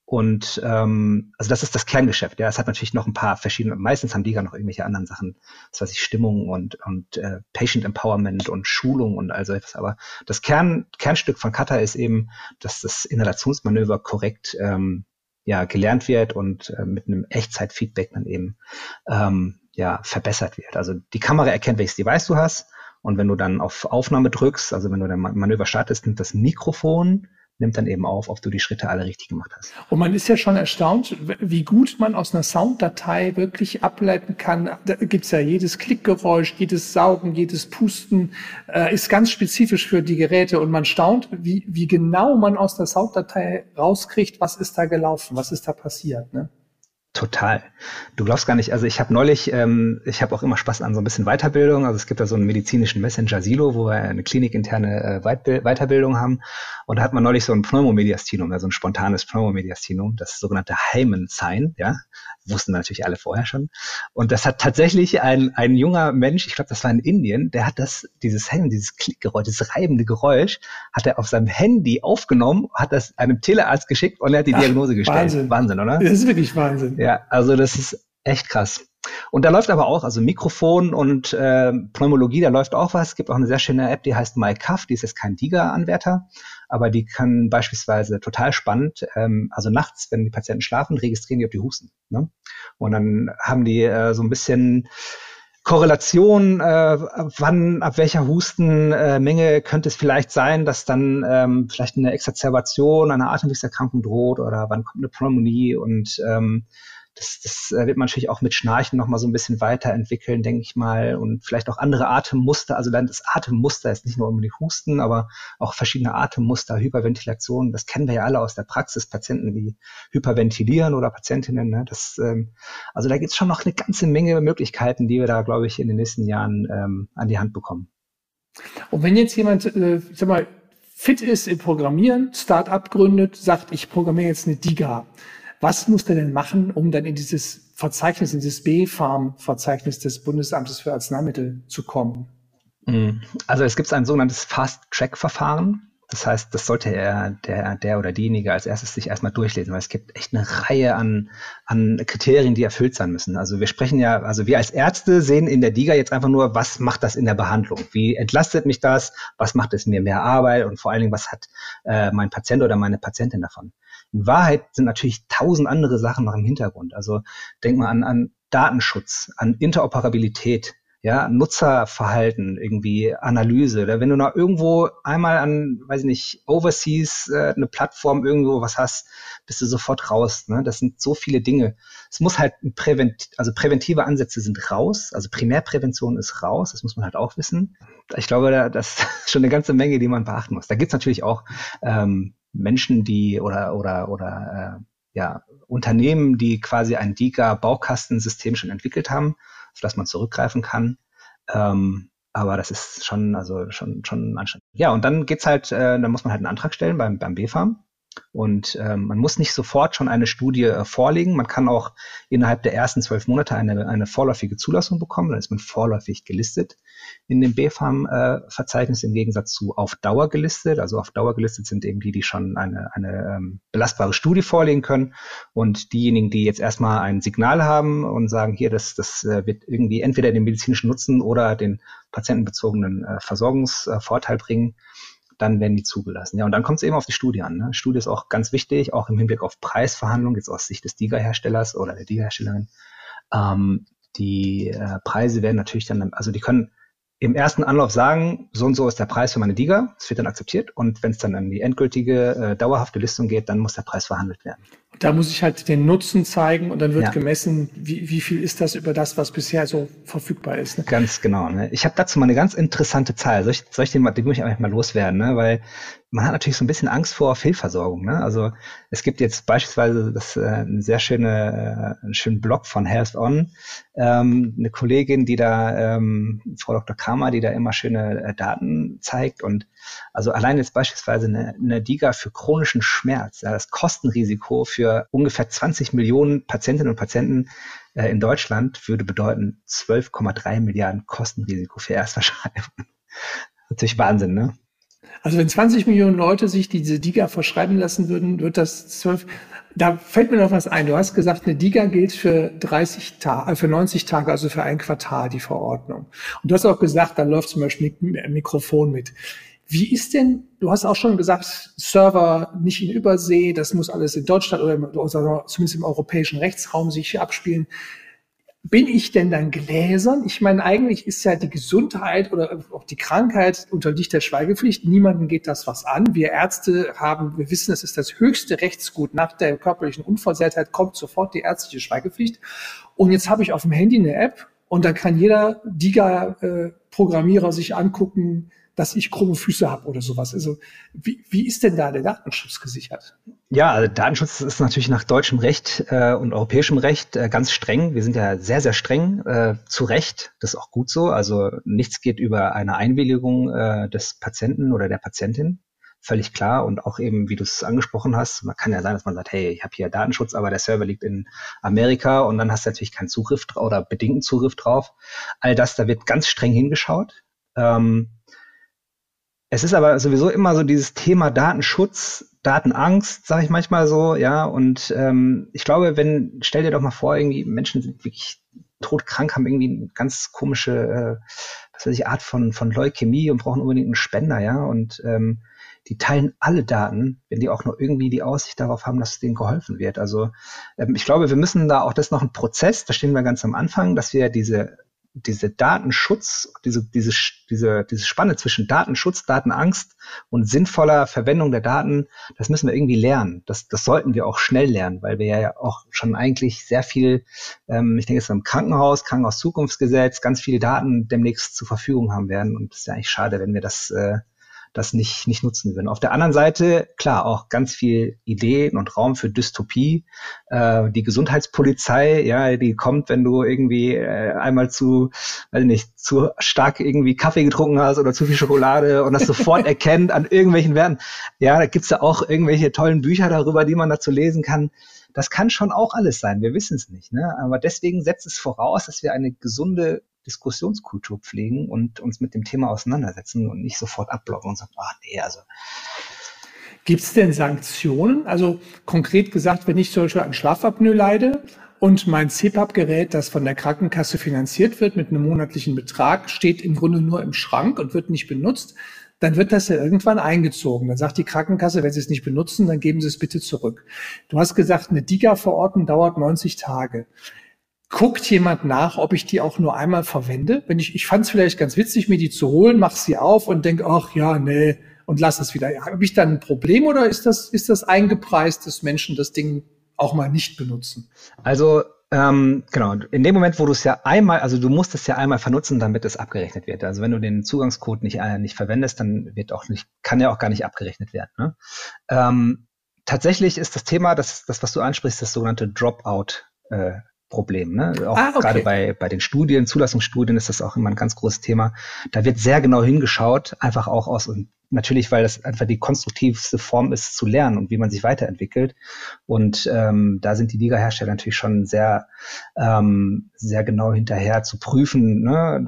Und ähm, also das ist das Kerngeschäft. Ja, es hat natürlich noch ein paar verschiedene. Meistens haben die gar noch irgendwelche anderen Sachen, das weiß ich, Stimmung und und äh, Patient Empowerment und Schulung und all so etwas. Aber das Kern Kernstück von Kata ist eben, dass das Inhalationsmanöver korrekt ähm, ja, gelernt wird und äh, mit einem Echtzeitfeedback dann eben ähm, ja, verbessert wird. Also die Kamera erkennt, welches Device du hast und wenn du dann auf Aufnahme drückst, also wenn du dein Manöver startest, nimmt das Mikrofon nimmt dann eben auf, ob du die Schritte alle richtig gemacht hast. Und man ist ja schon erstaunt, wie gut man aus einer Sounddatei wirklich ableiten kann. Da gibt's ja jedes Klickgeräusch, jedes Saugen, jedes Pusten, äh, ist ganz spezifisch für die Geräte und man staunt, wie, wie genau man aus der Sounddatei rauskriegt, was ist da gelaufen, was ist da passiert. Ne? Total. Du glaubst gar nicht, also ich habe neulich, ähm, ich habe auch immer Spaß an so ein bisschen Weiterbildung. Also es gibt da so einen medizinischen Messenger Silo, wo wir eine klinikinterne äh, Weiterbildung haben. Und da hat man neulich so ein Pneumomediastinum, also ein spontanes Pneumomediastinum, das sogenannte Heimen-Sign, ja. Wussten natürlich alle vorher schon. Und das hat tatsächlich ein, ein junger Mensch, ich glaube, das war in Indien, der hat das, dieses Heimen, dieses Klickgeräusch, dieses reibende Geräusch, hat er auf seinem Handy aufgenommen, hat das einem Telearzt geschickt und er hat die Ach, Diagnose gestellt. Wahnsinn. Wahnsinn, oder? Das ist wirklich Wahnsinn. Ja, also das ist echt krass. Und da läuft aber auch, also Mikrofon und äh, Pneumologie, da läuft auch was. Es gibt auch eine sehr schöne App, die heißt MyCuff, die ist jetzt kein Diga-Anwärter, aber die kann beispielsweise total spannend, ähm, also nachts, wenn die Patienten schlafen, registrieren die, ob die husten. Ne? Und dann haben die äh, so ein bisschen Korrelation, äh, wann, ab welcher Hustenmenge äh, könnte es vielleicht sein, dass dann ähm, vielleicht eine Exazerbation, eine Atemwegserkrankung droht oder wann kommt eine Pneumonie und ähm, das, das äh, wird man natürlich auch mit Schnarchen nochmal so ein bisschen weiterentwickeln, denke ich mal. Und vielleicht auch andere Atemmuster. Also dann das Atemmuster ist nicht nur unbedingt Husten, aber auch verschiedene Atemmuster, Hyperventilation. Das kennen wir ja alle aus der Praxis. Patienten, die hyperventilieren oder Patientinnen. Ne? Das, ähm, also da gibt es schon noch eine ganze Menge Möglichkeiten, die wir da, glaube ich, in den nächsten Jahren ähm, an die Hand bekommen. Und wenn jetzt jemand, äh, sag mal, fit ist im Programmieren, Start-up gründet, sagt, ich programmiere jetzt eine DIGA. Was muss der denn machen, um dann in dieses Verzeichnis, in dieses B-Farm-Verzeichnis des Bundesamtes für Arzneimittel zu kommen? Mhm. Also es gibt ein sogenanntes Fast-Track-Verfahren. Das heißt, das sollte er, der, der oder diejenige als erstes sich erstmal durchlesen, weil es gibt echt eine Reihe an, an Kriterien, die erfüllt sein müssen. Also wir sprechen ja, also wir als Ärzte sehen in der DIGA jetzt einfach nur, was macht das in der Behandlung? Wie entlastet mich das? Was macht es mir mehr Arbeit? Und vor allen Dingen, was hat äh, mein Patient oder meine Patientin davon? In Wahrheit sind natürlich tausend andere Sachen noch im Hintergrund. Also denk mal an, an Datenschutz, an Interoperabilität, ja, Nutzerverhalten, irgendwie Analyse. Oder wenn du noch irgendwo einmal an, weiß ich nicht, Overseas äh, eine Plattform irgendwo was hast, bist du sofort raus. Ne? Das sind so viele Dinge. Es muss halt prävent, also präventive Ansätze sind raus, also Primärprävention ist raus, das muss man halt auch wissen. Ich glaube, das ist schon eine ganze Menge, die man beachten muss. Da gibt's natürlich auch ähm, Menschen, die oder oder oder äh, ja, Unternehmen, die quasi ein DIGA-Baukastensystem schon entwickelt haben, auf das man zurückgreifen kann. Ähm, aber das ist schon, also schon, schon anstrengend. Ja, und dann geht's halt, äh, dann muss man halt einen Antrag stellen beim, beim BFAM. Und ähm, man muss nicht sofort schon eine Studie äh, vorlegen. Man kann auch innerhalb der ersten zwölf Monate eine, eine vorläufige Zulassung bekommen. Dann ist man vorläufig gelistet in dem BfArM-Verzeichnis im Gegensatz zu auf Dauer gelistet. Also auf Dauer gelistet sind eben die, die schon eine, eine ähm, belastbare Studie vorlegen können. Und diejenigen, die jetzt erstmal ein Signal haben und sagen, hier, das, das äh, wird irgendwie entweder den medizinischen Nutzen oder den patientenbezogenen äh, Versorgungsvorteil bringen, dann werden die zugelassen. Ja, und dann kommt es eben auf die Studie an. Ne? Studie ist auch ganz wichtig, auch im Hinblick auf Preisverhandlungen, jetzt aus Sicht des DIGA-Herstellers oder der DIGA-Herstellerin. Ähm, die äh, Preise werden natürlich dann, also die können im ersten Anlauf sagen, so und so ist der Preis für meine Diga, das wird dann akzeptiert und wenn es dann an die endgültige, äh, dauerhafte Listung geht, dann muss der Preis verhandelt werden. Da muss ich halt den Nutzen zeigen und dann wird ja. gemessen, wie, wie viel ist das über das, was bisher so verfügbar ist. Ne? Ganz genau. Ne? Ich habe dazu mal eine ganz interessante Zahl. Soll ich, soll ich den mal, die muss ich einfach mal loswerden, ne? weil man hat natürlich so ein bisschen Angst vor Fehlversorgung. Ne? Also es gibt jetzt beispielsweise das äh, ein sehr schöne, äh, einen schönen Blog von Health On, ähm, eine Kollegin, die da, ähm, Frau Dr. Kramer, die da immer schöne äh, Daten zeigt und also allein jetzt beispielsweise eine, eine DIGA für chronischen Schmerz, ja, das Kostenrisiko für ungefähr 20 Millionen Patientinnen und Patienten äh, in Deutschland würde bedeuten 12,3 Milliarden Kostenrisiko für Erstverschreibung. Natürlich Wahnsinn, ne? Also wenn 20 Millionen Leute sich diese Diga verschreiben lassen würden, wird das 12. Da fällt mir noch was ein. Du hast gesagt, eine Diga gilt für 30 Tage, äh, für 90 Tage, also für ein Quartal die Verordnung. Und du hast auch gesagt, da läuft zum Beispiel ein Mikrofon mit. Wie ist denn, du hast auch schon gesagt, Server nicht in Übersee, das muss alles in Deutschland oder zumindest im europäischen Rechtsraum sich abspielen bin ich denn dann gläsern? Ich meine, eigentlich ist ja die Gesundheit oder auch die Krankheit unterliegt der Schweigepflicht. Niemanden geht das was an. Wir Ärzte haben, wir wissen, es ist das höchste Rechtsgut. Nach der körperlichen Unversehrtheit kommt sofort die ärztliche Schweigepflicht. Und jetzt habe ich auf dem Handy eine App und da kann jeder Diga-Programmierer äh, sich angucken, dass ich krumme Füße habe oder sowas. Also wie, wie ist denn da der Datenschutz gesichert? Ja, also Datenschutz ist natürlich nach deutschem Recht äh, und europäischem Recht äh, ganz streng. Wir sind ja sehr, sehr streng, äh, zu Recht. Das ist auch gut so. Also nichts geht über eine Einwilligung äh, des Patienten oder der Patientin. Völlig klar. Und auch eben, wie du es angesprochen hast, man kann ja sein, dass man sagt, hey, ich habe hier Datenschutz, aber der Server liegt in Amerika und dann hast du natürlich keinen Zugriff oder bedingten Zugriff drauf. All das, da wird ganz streng hingeschaut. Ähm, es ist aber sowieso immer so dieses Thema Datenschutz, Datenangst, sage ich manchmal so, ja. Und ähm, ich glaube, wenn, stell dir doch mal vor, irgendwie Menschen sind wirklich todkrank, haben irgendwie eine ganz komische, äh, was weiß ich, Art von, von Leukämie und brauchen unbedingt einen Spender, ja. Und ähm, die teilen alle Daten, wenn die auch nur irgendwie die Aussicht darauf haben, dass denen geholfen wird. Also ähm, ich glaube, wir müssen da auch das noch ein Prozess, da stehen wir ganz am Anfang, dass wir diese diese Datenschutz, diese, diese, diese, diese Spanne zwischen Datenschutz, Datenangst und sinnvoller Verwendung der Daten, das müssen wir irgendwie lernen. Das, das sollten wir auch schnell lernen, weil wir ja auch schon eigentlich sehr viel, ähm, ich denke jetzt im Krankenhaus, Krankenhaus-Zukunftsgesetz, ganz viele Daten demnächst zur Verfügung haben werden. Und es ist ja eigentlich schade, wenn wir das äh, das nicht, nicht nutzen würden. Auf der anderen Seite, klar, auch ganz viel Ideen und Raum für Dystopie. Äh, die Gesundheitspolizei, ja, die kommt, wenn du irgendwie äh, einmal zu, weiß nicht, zu stark irgendwie Kaffee getrunken hast oder zu viel Schokolade und das sofort erkennt an irgendwelchen Werten. Ja, da gibt's ja auch irgendwelche tollen Bücher darüber, die man dazu lesen kann. Das kann schon auch alles sein, wir wissen es nicht. Ne? Aber deswegen setzt es voraus, dass wir eine gesunde Diskussionskultur pflegen und uns mit dem Thema auseinandersetzen und nicht sofort abblocken und sagen, ah nee, also. Gibt es denn Sanktionen? Also konkret gesagt, wenn ich zum Beispiel an Schlafapnoe leide und mein CPAP-Gerät, das von der Krankenkasse finanziert wird mit einem monatlichen Betrag, steht im Grunde nur im Schrank und wird nicht benutzt, dann wird das ja irgendwann eingezogen. Dann sagt die Krankenkasse, wenn Sie es nicht benutzen, dann geben Sie es bitte zurück. Du hast gesagt, eine DIGA-Verordnung dauert 90 Tage guckt jemand nach, ob ich die auch nur einmal verwende. Wenn ich, ich fand es vielleicht ganz witzig, mir die zu holen, mach sie auf und denke, ach ja, nee, und lass es wieder. Habe ich dann ein Problem oder ist das, ist das eingepreist, dass Menschen das Ding auch mal nicht benutzen? Also ähm, genau, in dem Moment, wo du es ja einmal, also du musst es ja einmal vernutzen, damit es abgerechnet wird. Also wenn du den Zugangscode nicht, äh, nicht verwendest, dann wird auch nicht, kann ja auch gar nicht abgerechnet werden. Ne? Ähm, tatsächlich ist das Thema, das, das, was du ansprichst, das sogenannte Dropout. Äh, Problem. Ne? Auch ah, okay. gerade bei, bei den Studien, Zulassungsstudien ist das auch immer ein ganz großes Thema. Da wird sehr genau hingeschaut, einfach auch aus und natürlich, weil das einfach die konstruktivste Form ist zu lernen und wie man sich weiterentwickelt. Und ähm, da sind die Liga-Hersteller natürlich schon sehr, ähm, sehr genau hinterher zu prüfen, ne?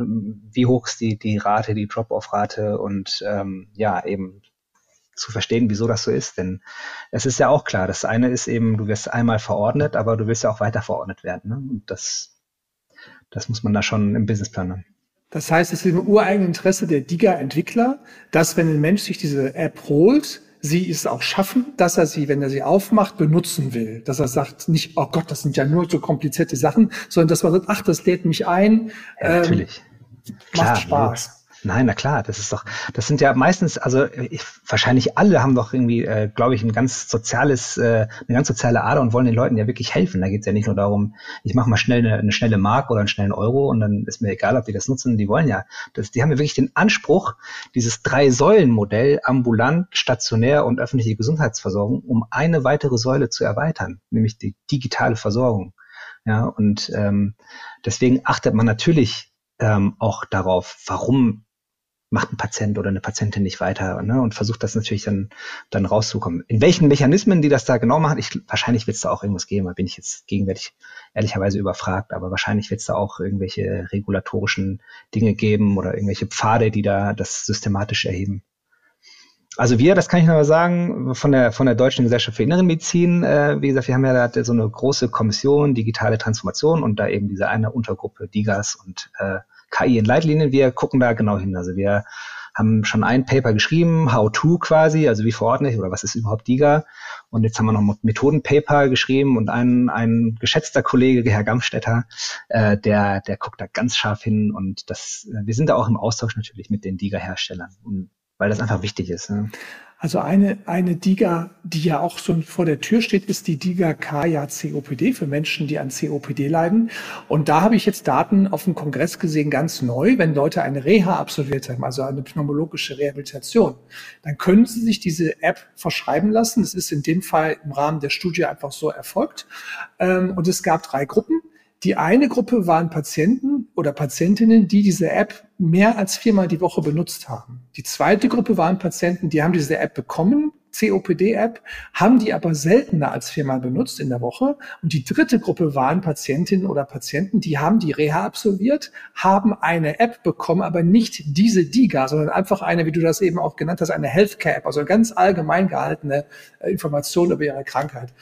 wie hoch ist die, die Rate, die Drop-off-Rate und ähm, ja, eben zu verstehen, wieso das so ist. Denn es ist ja auch klar, das eine ist eben, du wirst einmal verordnet, aber du willst ja auch weiter verordnet werden. Ne? Und das, das muss man da schon im Businessplan haben. Das heißt, es ist im ureigenen Interesse der DIGA-Entwickler, dass wenn ein Mensch sich diese App holt, sie es auch schaffen, dass er sie, wenn er sie aufmacht, benutzen will. Dass er sagt, nicht, oh Gott, das sind ja nur so komplizierte Sachen, sondern dass man sagt, ach, das lädt mich ein. Ja, natürlich. Ähm, macht Klar, Spaß. Nein, na klar, das ist doch, das sind ja meistens, also ich, wahrscheinlich alle haben doch irgendwie, äh, glaube ich, ein ganz soziales, äh, eine ganz soziale Ader und wollen den Leuten ja wirklich helfen. Da geht es ja nicht nur darum, ich mache mal schnell eine, eine schnelle Mark oder einen schnellen Euro und dann ist mir egal, ob die das nutzen. Die wollen ja, das, die haben ja wirklich den Anspruch, dieses Drei-Säulen-Modell ambulant, stationär und öffentliche Gesundheitsversorgung um eine weitere Säule zu erweitern, nämlich die digitale Versorgung. Ja, und ähm, deswegen achtet man natürlich ähm, auch darauf, warum macht ein Patient oder eine Patientin nicht weiter ne, und versucht das natürlich dann, dann rauszukommen. In welchen Mechanismen die das da genau machen, ich, wahrscheinlich wird es da auch irgendwas geben, da bin ich jetzt gegenwärtig ehrlicherweise überfragt, aber wahrscheinlich wird es da auch irgendwelche regulatorischen Dinge geben oder irgendwelche Pfade, die da das systematisch erheben. Also wir, das kann ich mal sagen, von der, von der Deutschen Gesellschaft für Innere Medizin, äh, wie gesagt, wir haben ja da so eine große Kommission, digitale Transformation und da eben diese eine Untergruppe DIGAS und äh, KI in Leitlinien. Wir gucken da genau hin. Also wir haben schon ein Paper geschrieben, How to quasi, also wie verordne ich oder was ist überhaupt DIGA. Und jetzt haben wir noch Methodenpaper geschrieben und ein, ein geschätzter Kollege, Herr Gamstetter, äh, der, der guckt da ganz scharf hin und das, äh, wir sind da auch im Austausch natürlich mit den DIGA-Herstellern, weil das einfach wichtig ist. Ne? Also eine, eine DIGA, die ja auch so vor der Tür steht, ist die DIGA Kaya COPD für Menschen, die an COPD leiden. Und da habe ich jetzt Daten auf dem Kongress gesehen, ganz neu. Wenn Leute eine Reha absolviert haben, also eine pneumologische Rehabilitation, dann können sie sich diese App verschreiben lassen. Das ist in dem Fall im Rahmen der Studie einfach so erfolgt. Ähm, und es gab drei Gruppen. Die eine Gruppe waren Patienten oder Patientinnen, die diese App mehr als viermal die Woche benutzt haben. Die zweite Gruppe waren Patienten, die haben diese App bekommen, COPD-App, haben die aber seltener als viermal benutzt in der Woche. Und die dritte Gruppe waren Patientinnen oder Patienten, die haben die Reha absolviert, haben eine App bekommen, aber nicht diese DIGA, sondern einfach eine, wie du das eben auch genannt hast, eine Healthcare-App, also ganz allgemein gehaltene äh, Information über ihre Krankheit.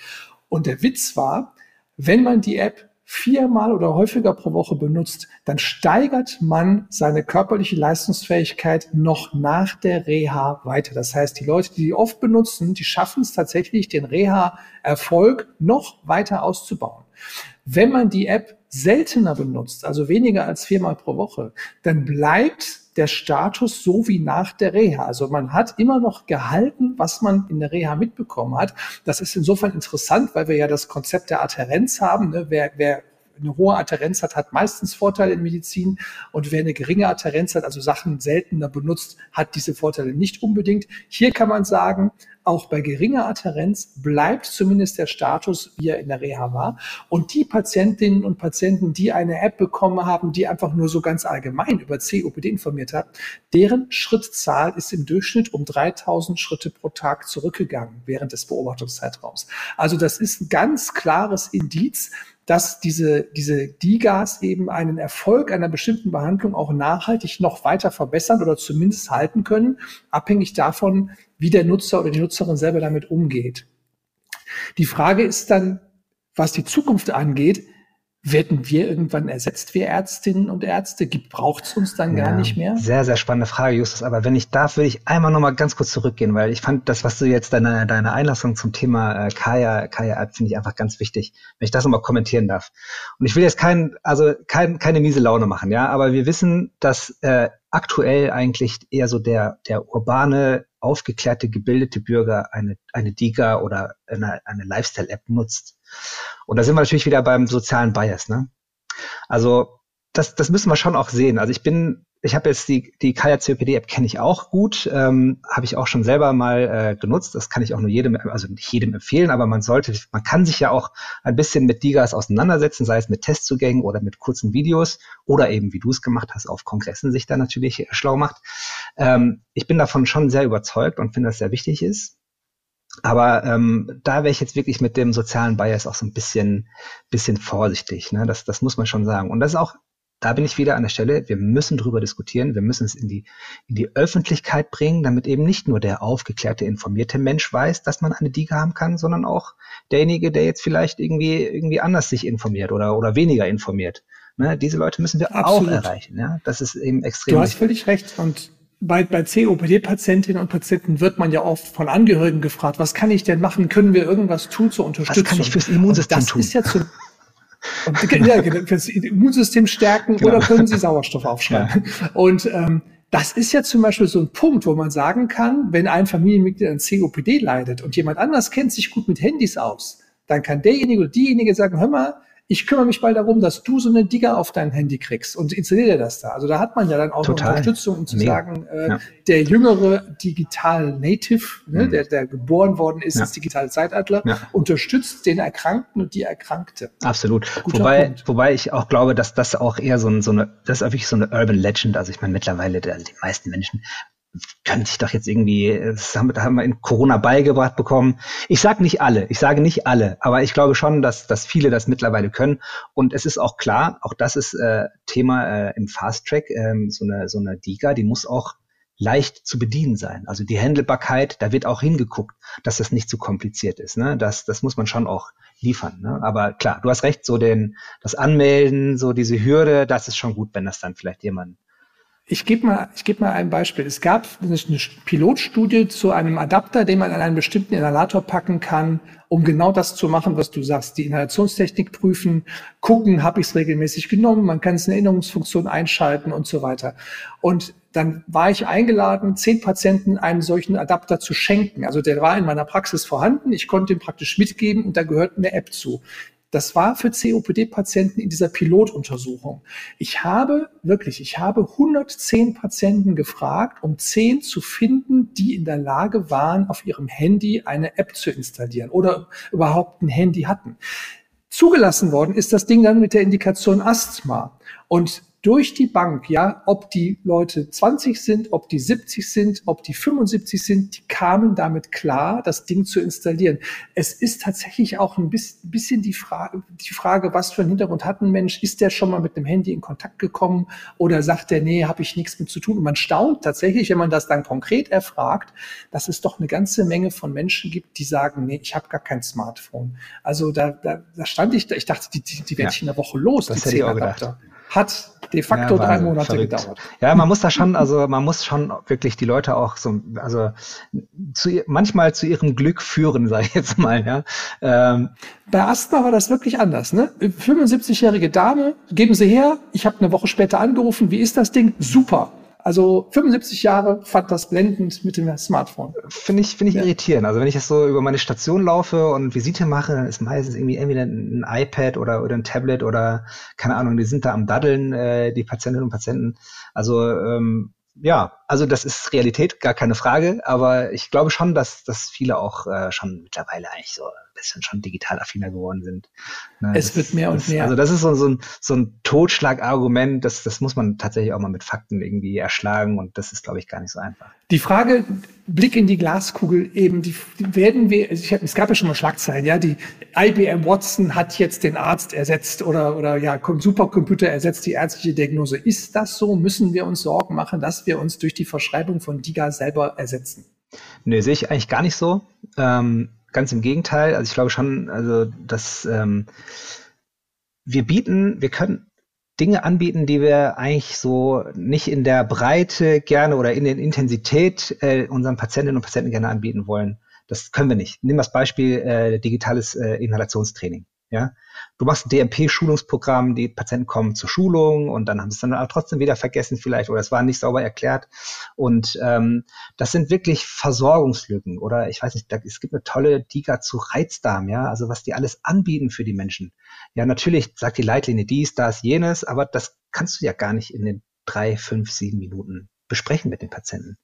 Und der Witz war, wenn man die App viermal oder häufiger pro Woche benutzt, dann steigert man seine körperliche Leistungsfähigkeit noch nach der Reha weiter. Das heißt, die Leute, die die oft benutzen, die schaffen es tatsächlich, den Reha-Erfolg noch weiter auszubauen. Wenn man die App seltener benutzt, also weniger als viermal pro Woche, dann bleibt der Status so wie nach der Reha. Also man hat immer noch gehalten, was man in der Reha mitbekommen hat. Das ist insofern interessant, weil wir ja das Konzept der Adherenz haben. Ne? Wer, wer eine hohe Adherenz hat, hat meistens Vorteile in Medizin und wer eine geringe Adherenz hat, also Sachen seltener benutzt, hat diese Vorteile nicht unbedingt. Hier kann man sagen, auch bei geringer Adherenz bleibt zumindest der Status, wie er in der Reha war. Und die Patientinnen und Patienten, die eine App bekommen haben, die einfach nur so ganz allgemein über COPD informiert hat, deren Schrittzahl ist im Durchschnitt um 3000 Schritte pro Tag zurückgegangen während des Beobachtungszeitraums. Also das ist ein ganz klares Indiz, dass diese, diese DIGAs eben einen Erfolg einer bestimmten Behandlung auch nachhaltig noch weiter verbessern oder zumindest halten können, abhängig davon, wie der Nutzer oder die Nutzerin selber damit umgeht. Die Frage ist dann, was die Zukunft angeht, werden wir irgendwann ersetzt, wir Ärztinnen und Ärzte? Braucht es uns dann ja, gar nicht mehr? Sehr, sehr spannende Frage, Justus. Aber wenn ich darf, würde ich einmal noch mal ganz kurz zurückgehen, weil ich fand das, was du jetzt deine, deine Einlassung zum Thema äh, Kaya, Kaya App, finde ich einfach ganz wichtig, wenn ich das nochmal kommentieren darf. Und ich will jetzt kein, also kein, keine miese Laune machen, ja, aber wir wissen, dass äh, aktuell eigentlich eher so der, der urbane, aufgeklärte, gebildete Bürger eine, eine Diga oder eine, eine Lifestyle-App nutzt. Und da sind wir natürlich wieder beim sozialen Bias. Ne? Also das, das müssen wir schon auch sehen. Also ich bin, ich habe jetzt die, die Kaya COPD App kenne ich auch gut, ähm, habe ich auch schon selber mal äh, genutzt. Das kann ich auch nur jedem, also nicht jedem empfehlen, aber man sollte, man kann sich ja auch ein bisschen mit Digas auseinandersetzen, sei es mit Testzugängen oder mit kurzen Videos oder eben, wie du es gemacht hast, auf Kongressen sich da natürlich schlau macht. Ähm, ich bin davon schon sehr überzeugt und finde, dass sehr wichtig ist. Aber ähm, da wäre ich jetzt wirklich mit dem sozialen Bias auch so ein bisschen, bisschen vorsichtig. Ne? Das, das muss man schon sagen. Und das ist auch, da bin ich wieder an der Stelle, wir müssen drüber diskutieren, wir müssen es in die, in die Öffentlichkeit bringen, damit eben nicht nur der aufgeklärte, informierte Mensch weiß, dass man eine Diga haben kann, sondern auch derjenige, der jetzt vielleicht irgendwie, irgendwie anders sich informiert oder, oder weniger informiert. Ne? Diese Leute müssen wir Absolut. auch erreichen. Ja? Das ist eben extrem. Du hast völlig recht. Und bei, bei COPD-Patientinnen und Patienten wird man ja oft von Angehörigen gefragt, was kann ich denn machen? Können wir irgendwas tun zur Unterstützung? Was kann ich fürs Immunsystem das tun? Ist ja zu, und, ja, fürs Immunsystem stärken genau. oder können Sie Sauerstoff aufschreiben? Ja. Und ähm, das ist ja zum Beispiel so ein Punkt, wo man sagen kann, wenn ein Familienmitglied an COPD leidet und jemand anders kennt sich gut mit Handys aus, dann kann derjenige oder diejenige sagen, hör mal, ich kümmere mich mal darum, dass du so eine Digger auf dein Handy kriegst und installiere das da. Also da hat man ja dann auch. Unterstützung, um zu Mega. sagen, äh, ja. der jüngere Digital Native, ne, mhm. der, der geboren worden ist ja. als digitale Zeitalter, ja. unterstützt den Erkrankten und die Erkrankte. Absolut. wobei, wobei ich auch glaube, dass das auch eher so, ein, so eine, das ist wirklich so eine Urban Legend. Also ich meine, mittlerweile, also die meisten Menschen können sich doch jetzt irgendwie, das haben, haben wir in Corona beigebracht bekommen. Ich sage nicht alle, ich sage nicht alle, aber ich glaube schon, dass, dass viele das mittlerweile können. Und es ist auch klar, auch das ist äh, Thema äh, im Fast Track, ähm, so eine so eine Diga, die muss auch leicht zu bedienen sein. Also die Handelbarkeit, da wird auch hingeguckt, dass das nicht zu kompliziert ist. Ne? Das, das muss man schon auch liefern. Ne? Aber klar, du hast recht, so den, das Anmelden, so diese Hürde, das ist schon gut, wenn das dann vielleicht jemand ich gebe mal, ich gebe mal ein Beispiel. Es gab eine Pilotstudie zu einem Adapter, den man an einen bestimmten Inhalator packen kann, um genau das zu machen, was du sagst. Die Inhalationstechnik prüfen, gucken, habe ich es regelmäßig genommen, man kann es in Erinnerungsfunktion einschalten und so weiter. Und dann war ich eingeladen, zehn Patienten einen solchen Adapter zu schenken. Also der war in meiner Praxis vorhanden, ich konnte ihn praktisch mitgeben und da gehört eine App zu. Das war für COPD-Patienten in dieser Pilotuntersuchung. Ich habe wirklich, ich habe 110 Patienten gefragt, um 10 zu finden, die in der Lage waren, auf ihrem Handy eine App zu installieren oder überhaupt ein Handy hatten. Zugelassen worden ist das Ding dann mit der Indikation Asthma. Und durch die Bank, ja, ob die Leute 20 sind, ob die 70 sind, ob die 75 sind, die kamen damit klar, das Ding zu installieren. Es ist tatsächlich auch ein bisschen die Frage, die Frage, was für einen Hintergrund hat ein Mensch? Ist der schon mal mit dem Handy in Kontakt gekommen oder sagt der, nee, habe ich nichts mit zu tun? Und man staunt tatsächlich, wenn man das dann konkret erfragt, dass es doch eine ganze Menge von Menschen gibt, die sagen, nee, ich habe gar kein Smartphone. Also da, da, da stand ich, da, ich dachte, die, die, die werde ja. ich in der Woche los. Das hätte ich auch gedacht hat de facto ja, drei Monate verrückt. gedauert. Ja, man muss da schon, also man muss schon wirklich die Leute auch so, also zu, manchmal zu ihrem Glück führen, sage ich jetzt mal. Ja. Ähm. Bei Asthma war das wirklich anders. Ne? 75-jährige Dame, geben Sie her. Ich habe eine Woche später angerufen. Wie ist das Ding? Super. Also 75 Jahre fand das blendend mit dem Smartphone. Finde ich, finde ich ja. irritierend. Also wenn ich jetzt so über meine Station laufe und Visite mache, dann ist meistens irgendwie entweder ein iPad oder, oder ein Tablet oder keine Ahnung, die sind da am Daddeln, äh, die Patientinnen und Patienten. Also ähm, ja, also das ist Realität, gar keine Frage, aber ich glaube schon, dass, dass viele auch äh, schon mittlerweile eigentlich so bisschen schon digital affiner geworden sind. Ne, es das, wird mehr und das, mehr. Also das ist so, so ein, so ein Totschlagargument, das, das muss man tatsächlich auch mal mit Fakten irgendwie erschlagen und das ist, glaube ich, gar nicht so einfach. Die Frage, Blick in die Glaskugel eben, die, die werden wir, also ich hab, es gab ja schon mal Schlagzeilen, ja, die IBM Watson hat jetzt den Arzt ersetzt oder, oder ja, Supercomputer ersetzt die ärztliche Diagnose. Ist das so? Müssen wir uns Sorgen machen, dass wir uns durch die Verschreibung von DIGA selber ersetzen? Nö, sehe ich eigentlich gar nicht so. Ähm, ganz im Gegenteil. Also ich glaube schon, also dass ähm, wir bieten, wir können Dinge anbieten, die wir eigentlich so nicht in der Breite gerne oder in der Intensität äh, unseren Patientinnen und Patienten gerne anbieten wollen. Das können wir nicht. Nimm das Beispiel äh, digitales äh, Inhalationstraining. Ja, du machst ein DMP-Schulungsprogramm, die Patienten kommen zur Schulung und dann haben sie es dann trotzdem wieder vergessen vielleicht oder es war nicht sauber erklärt. Und ähm, das sind wirklich Versorgungslücken oder ich weiß nicht, da, es gibt eine tolle Diga zu Reizdarm, ja, also was die alles anbieten für die Menschen. Ja, natürlich sagt die Leitlinie dies, das, jenes, aber das kannst du ja gar nicht in den drei, fünf, sieben Minuten besprechen mit den Patienten.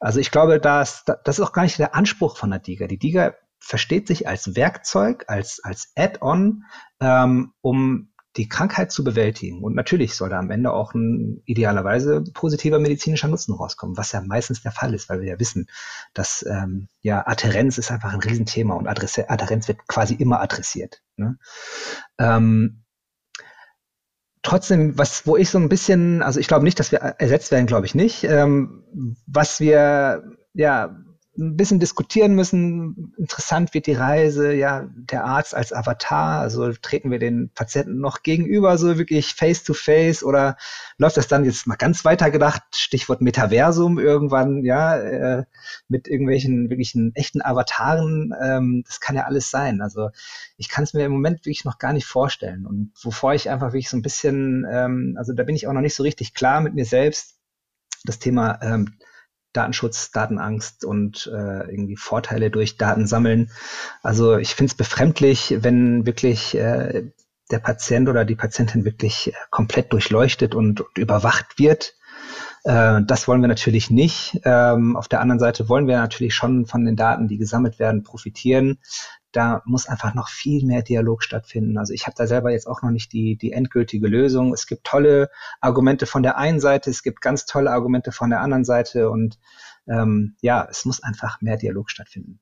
Also ich glaube, das, das ist auch gar nicht der Anspruch von der DIGA. Die DIGA versteht sich als Werkzeug, als, als Add-on, ähm, um die Krankheit zu bewältigen. Und natürlich soll da am Ende auch ein idealerweise positiver medizinischer Nutzen rauskommen, was ja meistens der Fall ist, weil wir ja wissen, dass ähm, ja Adherenz ist einfach ein Riesenthema und Adresse, Adherenz wird quasi immer adressiert. Ne? Ähm, trotzdem, was, wo ich so ein bisschen, also ich glaube nicht, dass wir ersetzt werden, glaube ich nicht. Ähm, was wir ja ein bisschen diskutieren müssen. Interessant wird die Reise, ja, der Arzt als Avatar, also treten wir den Patienten noch gegenüber, so wirklich face to face? Oder läuft das dann jetzt mal ganz weiter gedacht, Stichwort Metaversum irgendwann, ja, äh, mit irgendwelchen wirklichen echten Avataren, ähm, das kann ja alles sein. Also ich kann es mir im Moment wirklich noch gar nicht vorstellen. Und wovor ich einfach wirklich so ein bisschen, ähm, also da bin ich auch noch nicht so richtig klar mit mir selbst, das Thema ähm, Datenschutz, Datenangst und äh, irgendwie Vorteile durch Daten sammeln. Also ich finde es befremdlich, wenn wirklich äh, der Patient oder die Patientin wirklich äh, komplett durchleuchtet und, und überwacht wird. Äh, das wollen wir natürlich nicht. Ähm, auf der anderen Seite wollen wir natürlich schon von den Daten, die gesammelt werden, profitieren da muss einfach noch viel mehr Dialog stattfinden. Also ich habe da selber jetzt auch noch nicht die, die endgültige Lösung. Es gibt tolle Argumente von der einen Seite, es gibt ganz tolle Argumente von der anderen Seite und ähm, ja, es muss einfach mehr Dialog stattfinden.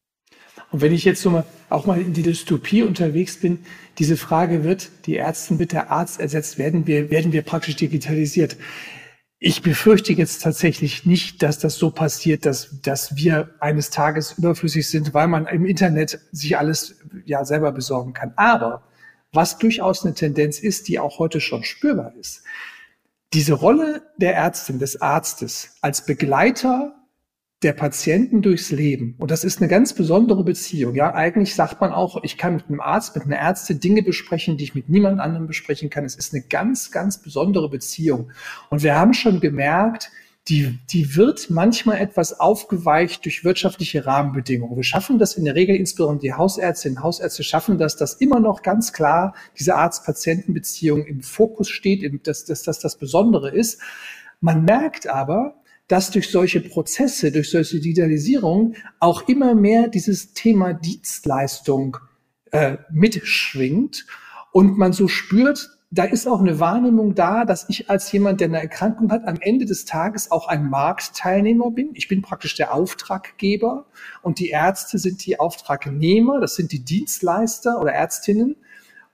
Und wenn ich jetzt so mal, auch mal in die Dystopie unterwegs bin, diese Frage wird die Ärztin mit der Arzt ersetzt, werden wir, werden wir praktisch digitalisiert. Ich befürchte jetzt tatsächlich nicht, dass das so passiert, dass, dass wir eines Tages überflüssig sind, weil man im Internet sich alles ja selber besorgen kann. Aber was durchaus eine Tendenz ist, die auch heute schon spürbar ist, diese Rolle der Ärztin, des Arztes als Begleiter der Patienten durchs Leben. Und das ist eine ganz besondere Beziehung. Ja, eigentlich sagt man auch, ich kann mit einem Arzt, mit einer Ärztin Dinge besprechen, die ich mit niemand anderem besprechen kann. Es ist eine ganz, ganz besondere Beziehung. Und wir haben schon gemerkt, die, die wird manchmal etwas aufgeweicht durch wirtschaftliche Rahmenbedingungen. Wir schaffen das in der Regel, insbesondere die Hausärztinnen und Hausärzte schaffen das, dass immer noch ganz klar diese Arzt-Patienten-Beziehung im Fokus steht, dass, dass das das Besondere ist. Man merkt aber, dass durch solche Prozesse, durch solche Digitalisierung auch immer mehr dieses Thema Dienstleistung äh, mitschwingt und man so spürt, da ist auch eine Wahrnehmung da, dass ich als jemand, der eine Erkrankung hat, am Ende des Tages auch ein Marktteilnehmer bin. Ich bin praktisch der Auftraggeber und die Ärzte sind die Auftragnehmer, das sind die Dienstleister oder Ärztinnen.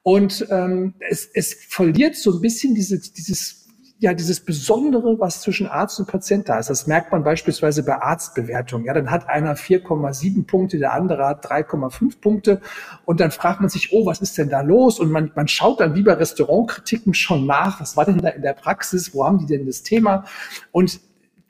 Und ähm, es, es verliert so ein bisschen diese, dieses ja dieses Besondere, was zwischen Arzt und Patient da ist. Das merkt man beispielsweise bei Arztbewertungen. Ja, dann hat einer 4,7 Punkte, der andere hat 3,5 Punkte und dann fragt man sich, oh, was ist denn da los? Und man, man schaut dann wie bei Restaurantkritiken schon nach, was war denn da in der Praxis, wo haben die denn das Thema? Und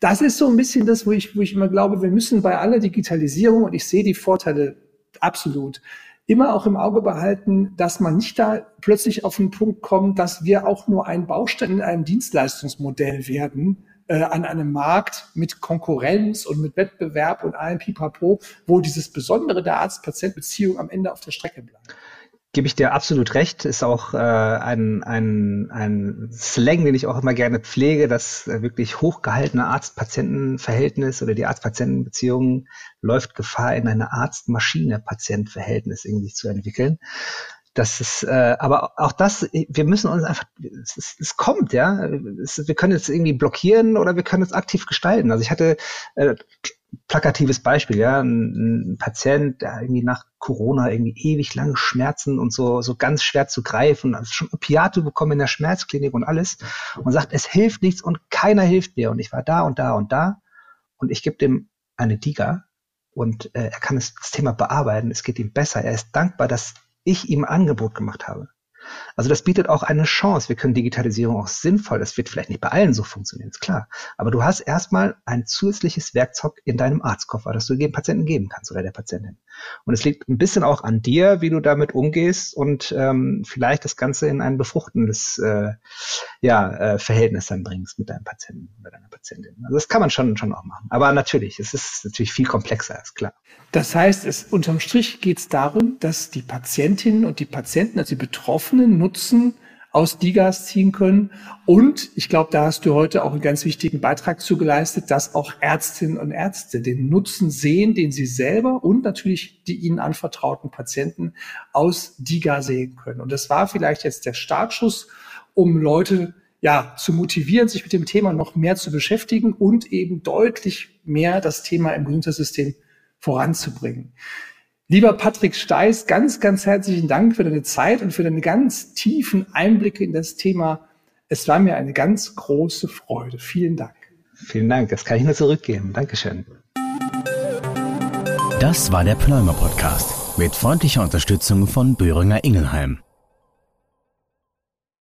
das ist so ein bisschen das, wo ich, wo ich immer glaube, wir müssen bei aller Digitalisierung, und ich sehe die Vorteile absolut, immer auch im Auge behalten, dass man nicht da plötzlich auf den Punkt kommt, dass wir auch nur ein Baustein in einem Dienstleistungsmodell werden, äh, an einem Markt mit Konkurrenz und mit Wettbewerb und allem Pipapo, wo dieses Besondere der Arzt-Patient-Beziehung am Ende auf der Strecke bleibt gebe ich dir absolut recht. Ist auch äh, ein, ein, ein Slang, den ich auch immer gerne pflege, das äh, wirklich hochgehaltene Arzt-Patienten-Verhältnis oder die Arzt-Patienten-Beziehung läuft Gefahr, in eine Arzt-Maschine-Patient-Verhältnis irgendwie zu entwickeln. Das ist, äh, aber auch das, wir müssen uns einfach, es, es, kommt, ja. Es, wir können jetzt irgendwie blockieren oder wir können es aktiv gestalten. Also ich hatte äh, plakatives Beispiel, ja, ein, ein, Patient, der irgendwie nach Corona irgendwie ewig lange Schmerzen und so, so ganz schwer zu greifen, also schon Opiate bekommen in der Schmerzklinik und alles und sagt, es hilft nichts und keiner hilft mir. Und ich war da und da und da und ich gebe dem eine Diga und äh, er kann das, das Thema bearbeiten, es geht ihm besser, er ist dankbar, dass ich ihm Angebot gemacht habe. Also das bietet auch eine Chance. Wir können Digitalisierung auch sinnvoll, das wird vielleicht nicht bei allen so funktionieren, ist klar. Aber du hast erstmal ein zusätzliches Werkzeug in deinem Arztkoffer, das du dem Patienten geben kannst oder der Patientin. Und es liegt ein bisschen auch an dir, wie du damit umgehst und ähm, vielleicht das Ganze in ein befruchtendes äh, ja, äh, Verhältnis dann bringst mit deinem Patienten oder deiner Patientin. Also das kann man schon, schon auch machen. Aber natürlich, es ist natürlich viel komplexer, ist klar. Das heißt, es, unterm Strich geht es darum, dass die Patientinnen und die Patienten, also die Betroffenen, Nutzen aus Digas ziehen können. Und ich glaube, da hast du heute auch einen ganz wichtigen Beitrag zugeleistet, dass auch Ärztinnen und Ärzte den Nutzen sehen, den sie selber und natürlich die ihnen anvertrauten Patienten aus Diga sehen können. Und das war vielleicht jetzt der Startschuss, um Leute ja, zu motivieren, sich mit dem Thema noch mehr zu beschäftigen und eben deutlich mehr das Thema im Gesundheitssystem voranzubringen. Lieber Patrick Steiß, ganz, ganz herzlichen Dank für deine Zeit und für deine ganz tiefen Einblicke in das Thema. Es war mir eine ganz große Freude. Vielen Dank. Vielen Dank. Das kann ich nur zurückgeben. Dankeschön. Das war der Pneumer Podcast mit freundlicher Unterstützung von Böhringer Ingelheim.